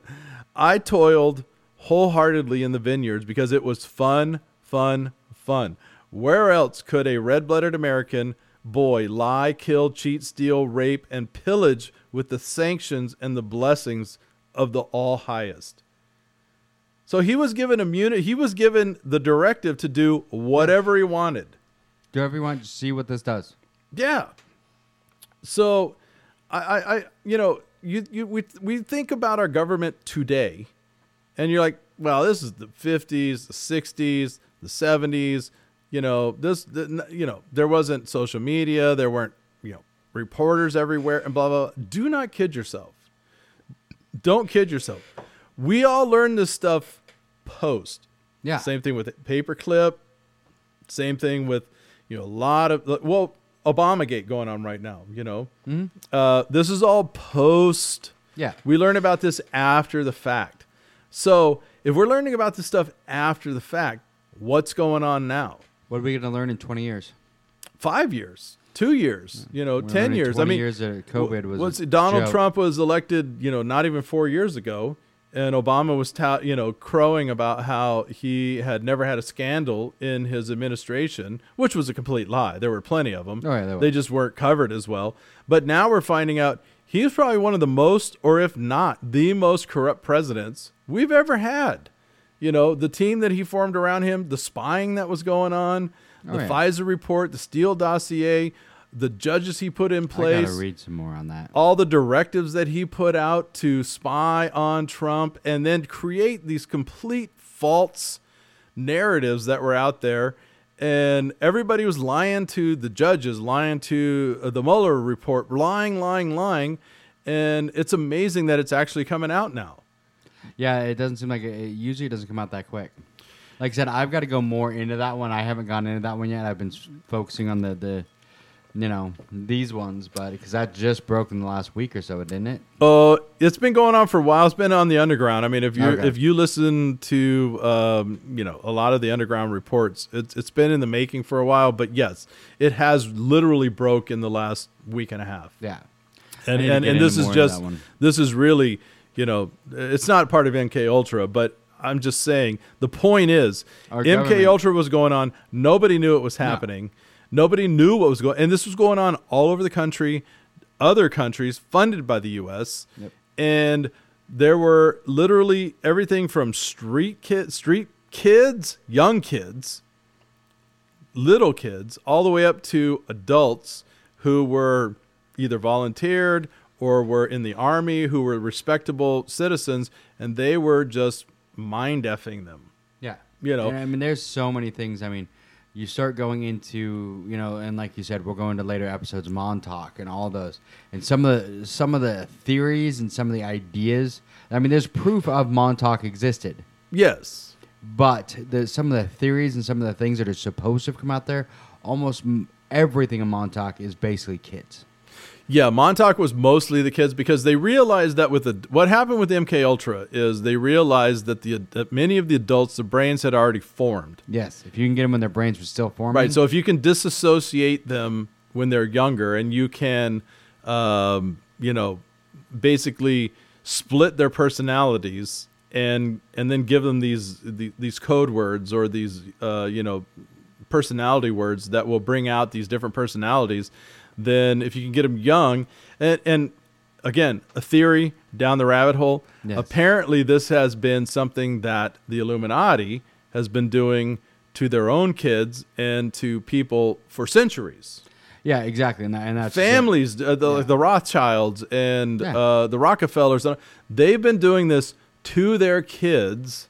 I toiled wholeheartedly in the vineyards because it was fun, fun, fun. Where else could a red blooded American boy lie, kill, cheat, steal, rape, and pillage with the sanctions and the blessings of the All Highest? So he was given immunity. He was given the directive to do whatever he wanted. Do everyone see what this does? Yeah. So, I, I, I you know, you, you, we, we think about our government today, and you're like, well, this is the 50s, the 60s, the 70s. You know, this, the, you know, there wasn't social media, there weren't, you know, reporters everywhere, and blah blah. blah. Do not kid yourself. Don't kid yourself. We all learned this stuff post. Yeah. Same thing with paperclip. Same thing with, you know, a lot of well, Obamagate going on right now. You know, uh, this is all post. Yeah. We learn about this after the fact. So if we're learning about this stuff after the fact, what's going on now? What are we going to learn in 20 years? Five years, two years, you know, We're ten years. I mean, years of COVID was it, Donald joke. Trump was elected, you know, not even four years ago, and Obama was, tout, you know, crowing about how he had never had a scandal in his administration, which was a complete lie. There were plenty of them. Oh, yeah, they just weren't covered as well. But now we're finding out he's probably one of the most, or if not the most corrupt presidents we've ever had. You know, the team that he formed around him, the spying that was going on, oh, the Oh, yeah. FISA report, the Steele dossier, the judges he put in place. I place got to read some more on that. all the directives that he put out to spy on Trump and then create these complete false narratives that were out there. And everybody was lying to the judges, lying to uh, the Mueller report, lying, lying, lying. And it's amazing that it's actually coming out now. Yeah, it doesn't seem like it, it usually doesn't come out that quick. Like I said, I've got to go more into that one. I haven't gone into that one yet. I've been focusing on the, the you know, these ones, but because that just broke in the last week or so, didn't it? Uh, it's been going on for a while. It's been on the underground. I mean, if you Okay. if you listen to um, you know a lot of the underground reports, it's it's been in the making for a while. But yes, it has literally broke in the last week and a half. Yeah. and and, and this is just this is really you know it's not part of MK Ultra, but I'm just saying the point is Our MK government- Ultra was going on. Nobody knew it was happening. Nobody knew what was going, and this was going on all over the country, other countries funded by the U.S. Yep. And there were literally everything from street kids, street kids, young kids, little kids, all the way up to adults who were either volunteered or were in the army, who were respectable citizens, and they were just mind effing them. Yeah. You know. I mean, there's so many things. I mean, you start going into, you know, and like you said, we'll go into later episodes, Montauk and all those, and some of the some of the theories and some of the ideas. I mean, there's proof of Montauk existed, Yes. but the, some of the theories and some of the things that are supposed to have come out there, almost everything in Montauk is basically kids. Yeah, Montauk was mostly the kids because they realized that with the what happened with MK Ultra is they realized that the that many of the adults the brains had already formed. Yes, if you can get them when their brains were still forming. Right. So if you can disassociate them when they're younger, and you can, um, you know, basically split their personalities and and then give them these the, these code words or these uh, you know personality words that will bring out these different personalities. Then if you can get them young, and and again a theory down the rabbit hole. Yes. Apparently, this has been something that the Illuminati has been doing to their own kids and to people for centuries. yeah, exactly, and, that, and that's Families, uh, the, Yeah. the Rothschilds and Yeah. uh, the Rockefellers, they've been doing this to their kids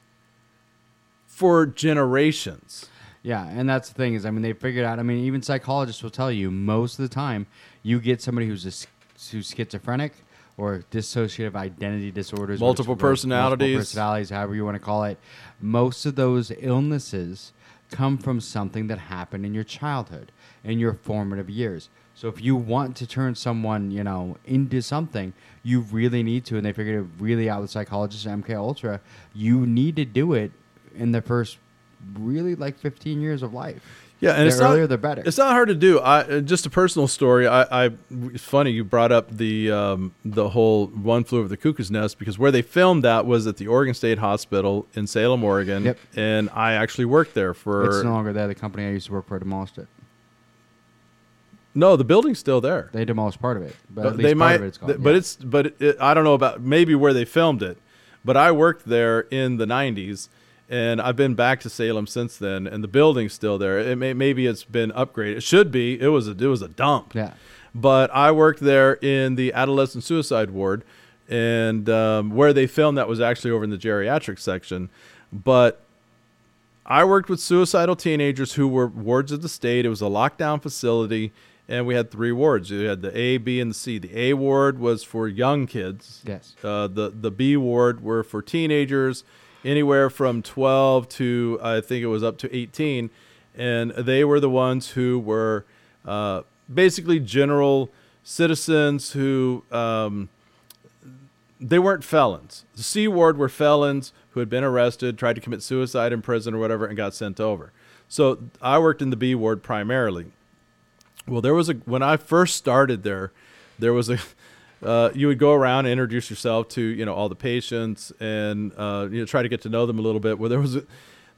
for generations. Yeah, and that's the thing is, I mean, they figured out. I mean, even psychologists will tell you most of the time, you get somebody who's a, sch- who's schizophrenic or dissociative identity disorders, Multiple which- personalities. multiple personalities, however you want to call it. Most of those illnesses come from something that happened in your childhood, in your formative years. So if you want to turn someone, you know, into something, you really need to. And they figured it really out with psychologists at MK Ultra. You need to do it in the first really like 15 years of life. Yeah, and the it's earlier not, the better. It's not hard to do. I uh, just a personal story. I, I it's funny you brought up the um, the whole one flew over the cuckoo's nest because where they filmed that was at the Oregon State Hospital in Salem, Oregon. Yep. And I actually worked there for. it's no longer there. The company I used to work for demolished it. no, the building's still there. They demolished part of it, but at least they part might, of it's gone. th- but yeah. it's but it, it- I don't know about maybe where they filmed it, but I worked there in the '90s, and I've been back to Salem since then, and the building's still there. It may, maybe it's been upgraded. It should be. It was a, it was a dump. yeah. But I worked there in the adolescent suicide ward, and um, where they filmed that was actually over in the geriatric section. But I worked with suicidal teenagers who were wards of the state. It was a lockdown facility, and we had three wards. We had the A, B, and the C. The A ward was for young kids. Yes. Uh, the the B ward were for teenagers, anywhere from 12 to I think it was up to 18, and they were the ones who were uh, basically general citizens who um, they weren't felons. The C ward were felons who had been arrested, tried to commit suicide in prison or whatever, and got sent over. So I worked in the B ward primarily. Well, there was a when I first started there, there was a uh, you would go around and introduce yourself to you know all the patients and uh, you know try to get to know them a little bit. Well, there was a,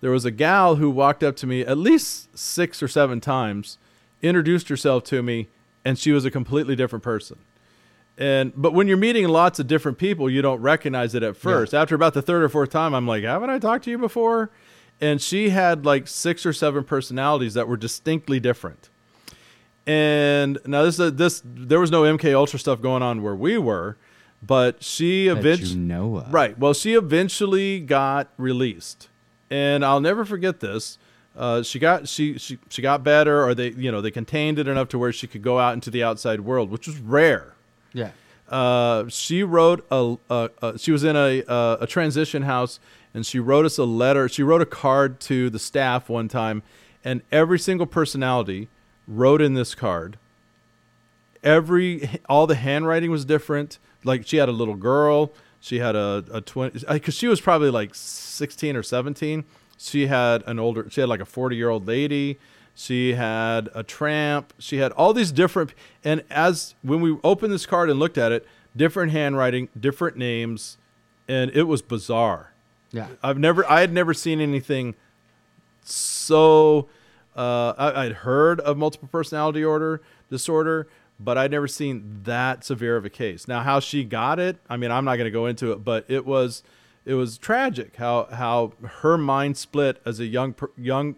there was a gal who walked up to me at least six or seven times, introduced herself to me, and she was a completely different person. And but when you're meeting lots of different people, you don't recognize it at first. After about the third or fourth time, I'm like, haven't I talked to you before? And she had like six or seven personalities that were distinctly different. And now this this there was no MK Ultra stuff going on where we were, but she eventually you know. Right. Well, she eventually got released, and I'll never forget this. Uh, she got she, she she got better, or they you know they contained it enough to where she could go out into the outside world, which was rare. Yeah. Uh, she wrote a, a, a she was in a, a a transition house, and she wrote us a letter. She wrote a card to the staff one time, and every single personality wrote in this card every all the handwriting was different. Like she had a little girl, she had a a twin because she was probably like sixteen or seventeen. She had an older, she had like a forty year old lady. She had a tramp. She had all these different. And as when we opened this card and looked at it, different handwriting, different names, and it was bizarre. Yeah. I've never, I had never seen anything so Uh, I, I'd heard of multiple personality order disorder, but I'd never seen that severe of a case. Now, how she got it, I mean, I'm not going to go into it, but it was it was tragic how how her mind split as a young young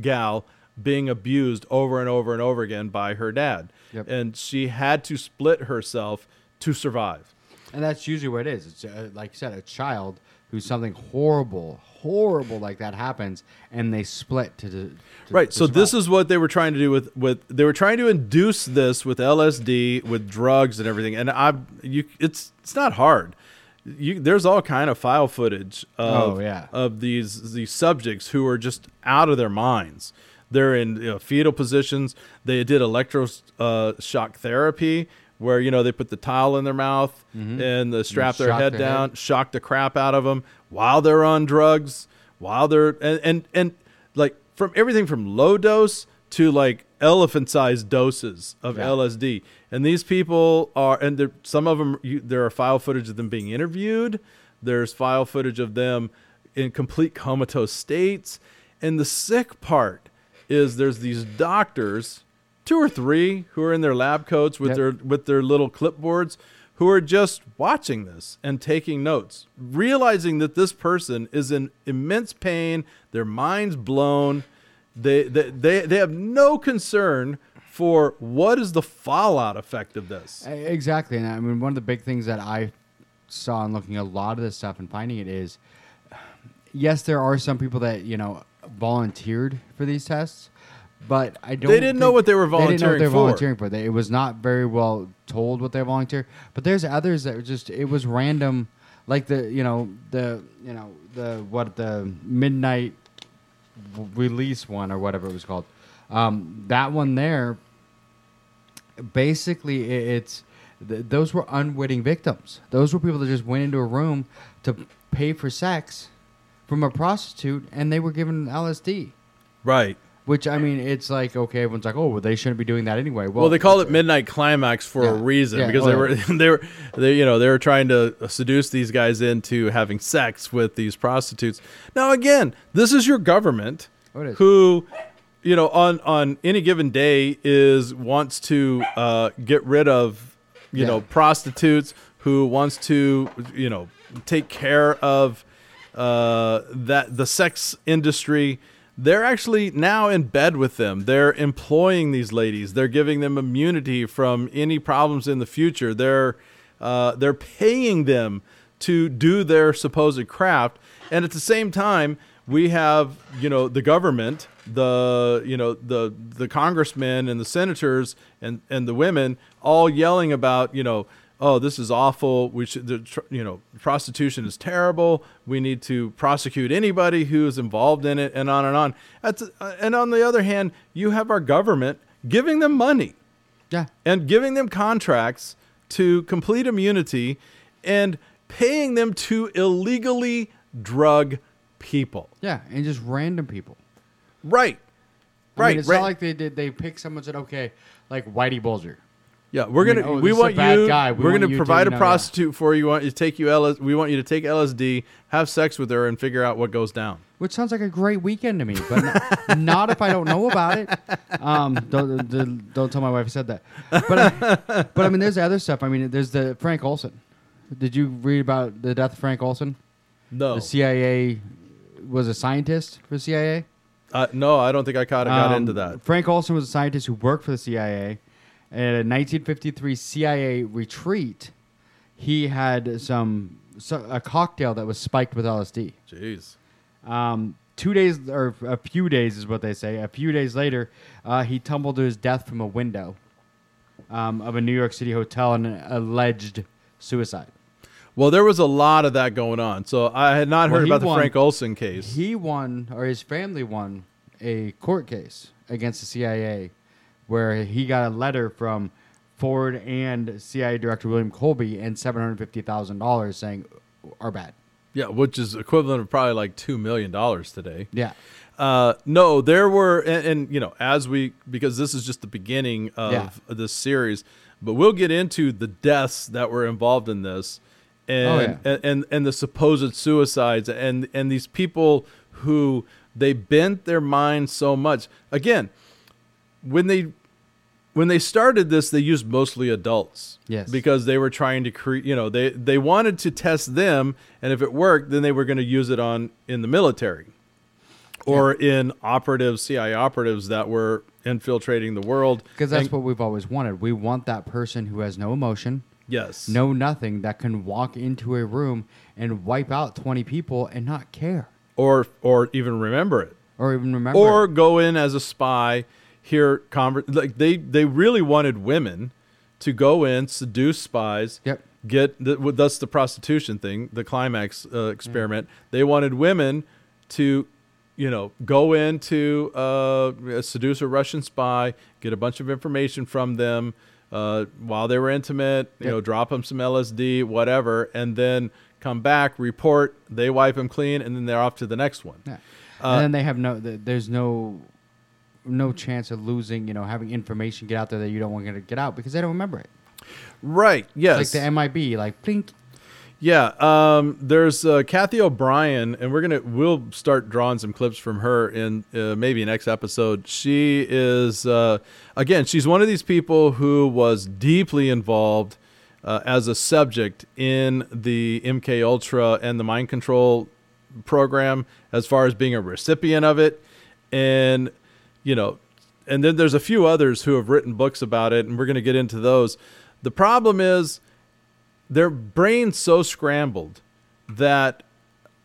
gal being abused over and over and over again by her dad, Yep. and she had to split herself to survive. And that's usually what it is. It's uh, like you said, a child who's something horrible, horrible like that happens, and they split to, to Right. to So this is what they were trying to do with with they were trying to induce this with LSD, with drugs and everything. And I you it's it's not hard. You there's all kind of file footage of Oh, yeah. of these these subjects who are just out of their minds. They're in you know, fetal positions. They did electro uh, shock therapy where you know they put the towel in their mouth mm-hmm. and the strap their head their down, head. shock the crap out of them while they're on drugs, while they're and and, and like from everything from low dose to like elephant sized doses of Yeah. LSD. And these people are, and there, some of them, you, there are file footage of them being interviewed. There's file footage of them in complete comatose states. And the sick part is there's these doctors, two or three, who are in their lab coats with Yep. their with their little clipboards, who are just watching this and taking notes, realizing that this person is in immense pain, their mind's blown. They they they, they have no concern for what is the fallout effect of this. Exactly, and I mean one of the big things that I saw in looking at a lot of this stuff and finding it is, yes, there are some people that you know volunteered for these tests, but I don't. They didn't know what they were volunteering They didn't know what they were for. volunteering for. They, it was not very well told what they volunteer. But there's others that were just it was random, like the you know the you know the what the midnight release one or whatever it was called. Um, that one there basically i- it's th- those were unwitting victims. Those were people that just went into a room to pay for sex from a prostitute, and they were given LSD. Right. Which I mean, it's like okay, everyone's like, oh, well, they shouldn't be doing that anyway. Well, Well, they call it midnight climax for a reason Yeah, because oh, they yeah. were [LAUGHS] they were they you know they were trying to seduce these guys into having sex with these prostitutes. Now again, this is your government Oh, is. who you know on on any given day is wants to uh, get rid of you Yeah. know prostitutes who wants to you know take care of uh, that the sex industry they're actually now in bed with them. They're employing these ladies. They're giving them immunity from any problems in the future. They're uh, they're paying them to do their supposed craft. And at the same time we have you know the government the you know the the congressmen and the senators and and the women all yelling about you know oh this is awful we should the, you know prostitution is terrible we need to prosecute anybody who is involved in it and on and on That's, uh, and on the other hand you have our government giving them money yeah, and giving them contracts to complete immunity and paying them to illegally drug people yeah, and just random people. right I right mean, it's right not like they did. They picked someone said, okay, like Whitey Bulger. Yeah, we're I mean, gonna oh, we this is a want you. guy. We are gonna to, provide you a know, yeah. prostitute for you. Want you to take you LS, We want you to take LSD, have sex with her, and figure out what goes down. Which sounds like a great weekend to me, but not, [LAUGHS] not if I don't know about it. Um, don't, don't, don't tell my wife I said that. But, uh, but I mean, there's other stuff. I mean, there's the Frank Olson. Did you read about the death of Frank Olson? No, The CIA was a scientist for CIA. uh, no, I don't think I caught got Um, into that. Frank Olson was a scientist who worked for the CIA. At a 1953 CIA retreat, he had some so, a cocktail that was spiked with LSD. Jeez. Um, two days or a few days is what they say. A few days later, uh, he tumbled to his death from a window um, of a New York City hotel in an alleged suicide. Well, there was a lot of that going on, so I had not Well, heard he about the won- Frank Olson case. He won, or his family won, a court case against the CIA, where he got a letter from Ford and CIA Director William Colby and seven hundred fifty thousand dollars saying are bad. yeah, which is equivalent of probably like two million dollars today. Yeah, Uh, no, there were, and, and you know, as we because this is just the beginning of Yeah. this series, but we'll get into the deaths that were involved in this, and Oh, yeah. and, and and the supposed suicides, and and these people who they bent their mind so much. Again, when they when they started this, they used mostly adults. Yes. Because they were trying to create, you know, they they wanted to test them, and if it worked, then they were going to use it on in the military, or in operatives, CIA operatives that were infiltrating the world. Because that's And- what we've always wanted. We want that person who has no emotion, Yes. no nothing, that can walk into a room and wipe out 20 people and not care Or or even remember it. or even remember. or it. go in as a spy hear conver- like they they really wanted women to go in seduce spies Yep. get the, that's the prostitution thing the climax uh, experiment they wanted women to you know go into uh, seduce a russian spy get a bunch of information from them uh, while they were intimate you Yep. know drop them some lsd whatever and then come back report they wipe them clean and then they're off to the next one Yeah. Uh, and then they have no. There's no, no chance of losing. You know, having information get out there that you don't want to get out because they don't remember it. right yes It's like the MIB, like blink. Yeah, um, there's uh, Cathy O'Brien, and we're gonna we'll start drawing some clips from her in uh, maybe next episode. She is uh, again, she's one of these people who was deeply involved uh, as a subject in the MK Ultra and the mind control program, as far as being a recipient of it, and you know, and then there's a few others who have written books about it, and we're gonna get into those. The problem is their brains so scrambled that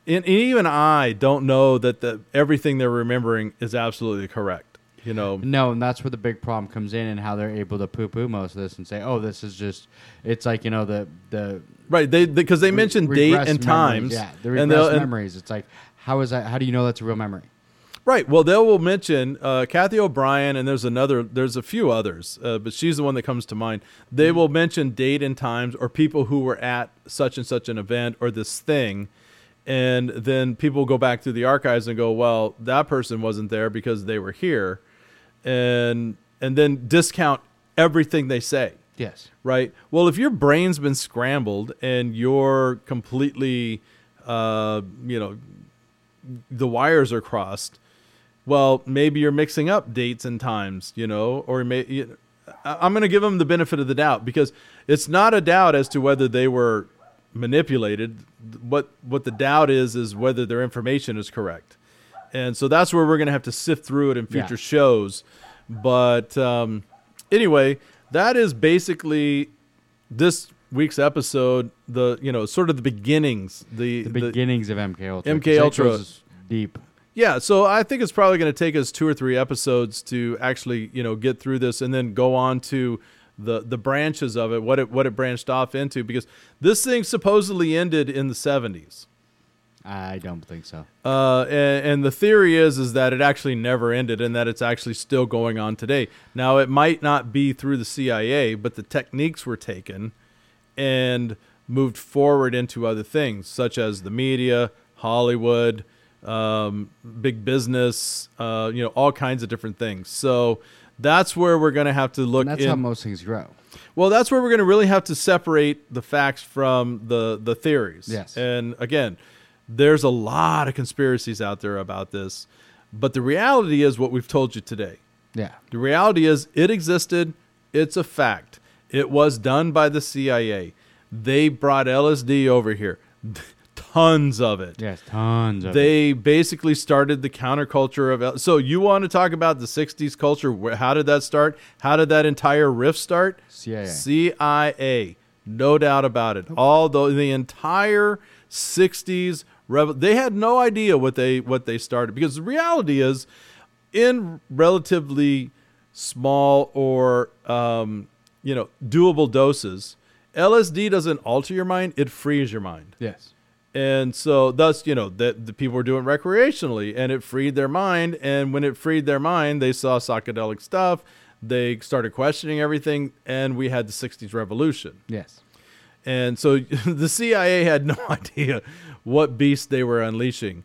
and even I don't know that the everything they're remembering is absolutely correct. You know, No, and that's where the big problem comes in, and how they're able to poo-poo most of this and say, "Oh, this is just." It's like you know the the right? They because they, mentioned date and memories. times. Yeah, the regressed and- memories. It's like how is that? How do you know that's a real memory? Right. Well, they will mention uh, Cathy O'Brien, and there's another. There's a few others, uh, but she's the one that comes to mind. They will mention date and times, or people who were at such and such an event or this thing, and then people go back through the archives and go, "Well, that person wasn't there because they were here," and and then discount everything they say Yes. right? Well, if your brain's been scrambled and you're completely, uh, you know, the wires are crossed, well, maybe you're mixing up dates and times, you know, or may, you, I'm going to give them the benefit of the doubt because it's not a doubt as to whether they were manipulated. What what the doubt is is whether their information is correct, and so that's where we're going to have to sift through it in Yeah. future shows. But um, anyway, that is basically this week's episode. The you know sort of the beginnings. The, The beginnings of MK Ultra. MK Ultra- deep. Yeah, so I think it's probably going to take us two or three episodes to actually, you know, get through this and then go on to the the branches of it, what it what it branched off into because this thing supposedly ended in the 70s. I don't think so. Uh, and, and the theory is is that it actually never ended and that it's actually still going on today. Now it might not be through the CIA, but the techniques were taken and moved forward into other things such as the media, Hollywood, um, big business, uh, you know, all kinds of different things. So that's where we're going to have to look. And that's in, how most things grow. well, that's where we're going to really have to separate the facts from the the theories. Yes. And again, there's a lot of conspiracies out there about this, but the reality is what we've told you today. Yeah. The reality is it existed. It's a fact. It was done by the CIA. They brought LSD over here. [LAUGHS] Tons of it. Yes. Tons of it. They basically started the counterculture of. L- So you want to talk about the '60s culture? How did that start? How did that entire riff start? CIA. CIA, no doubt about it. Although the entire '60s, rev- they had no idea what they what they started because the reality is, in relatively small or um, you know doable doses, LSD doesn't alter your mind; it frees your mind Yes. And so thus you know that the people were doing recreationally and it freed their mind and when it freed their mind they saw psychedelic stuff they started questioning everything and we had the 60s revolution Yes. and so [LAUGHS] the cia had no [LAUGHS] idea what beast they were unleashing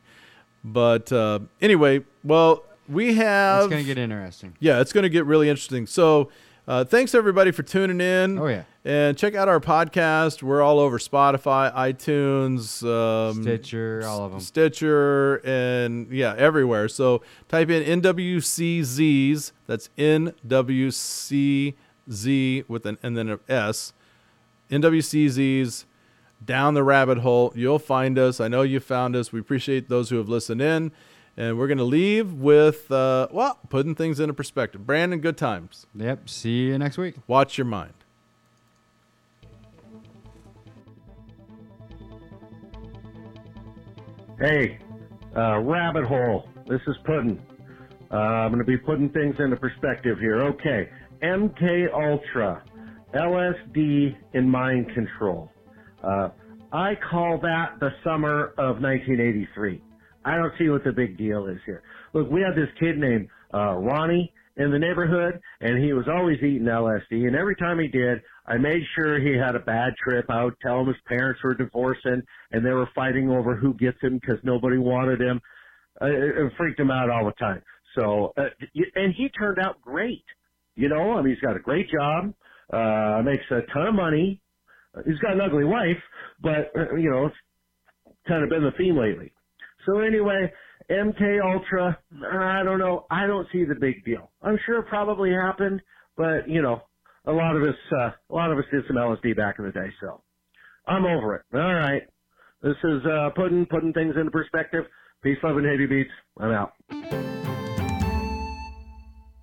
but uh, anyway well we have It's gonna get interesting. yeah, it's going to get really interesting. So, Uh, thanks everybody for tuning in. Oh, yeah. And check out our podcast. We're all over Spotify, iTunes, um, Stitcher, all of them. Stitcher, and yeah, everywhere. So type in NWCZs. That's NWCZ with an and then an S. NWCZs. Down the rabbit hole. You'll find us. I know you found us. We appreciate those who have listened in. And we're going to leave with, uh, well, putting things into perspective. Brandon, good times. Yep. See you next week. Watch your mind. Hey, uh, rabbit hole. This is Puddin. Uh, I'm going to be putting things into perspective here. Okay, MK Ultra, LSD and mind control. Uh, I call that the summer of 1983. I don't see what the big deal is here. Look, we had this kid named uh, Ronnie in the neighborhood, and he was always eating LSD. And every time he did, I made sure he had a bad trip. I would tell him his parents were divorcing, and they were fighting over who gets him because nobody wanted him. Uh, it freaked him out all the time. So, uh, and he turned out great. You know, I mean, he's got a great job, uh, makes a ton of money. He's got an ugly wife, but uh, you know, it's kind of been the theme lately. So anyway, MK Ultra, I don't know. I don't see the big deal. I'm sure it probably happened, but you know, a lot of us, uh, a lot of us did some LSD back in the day, so I'm over it. All right. This is, uh, putting, putting things into perspective. Peace, love, and heavy beats. I'm out.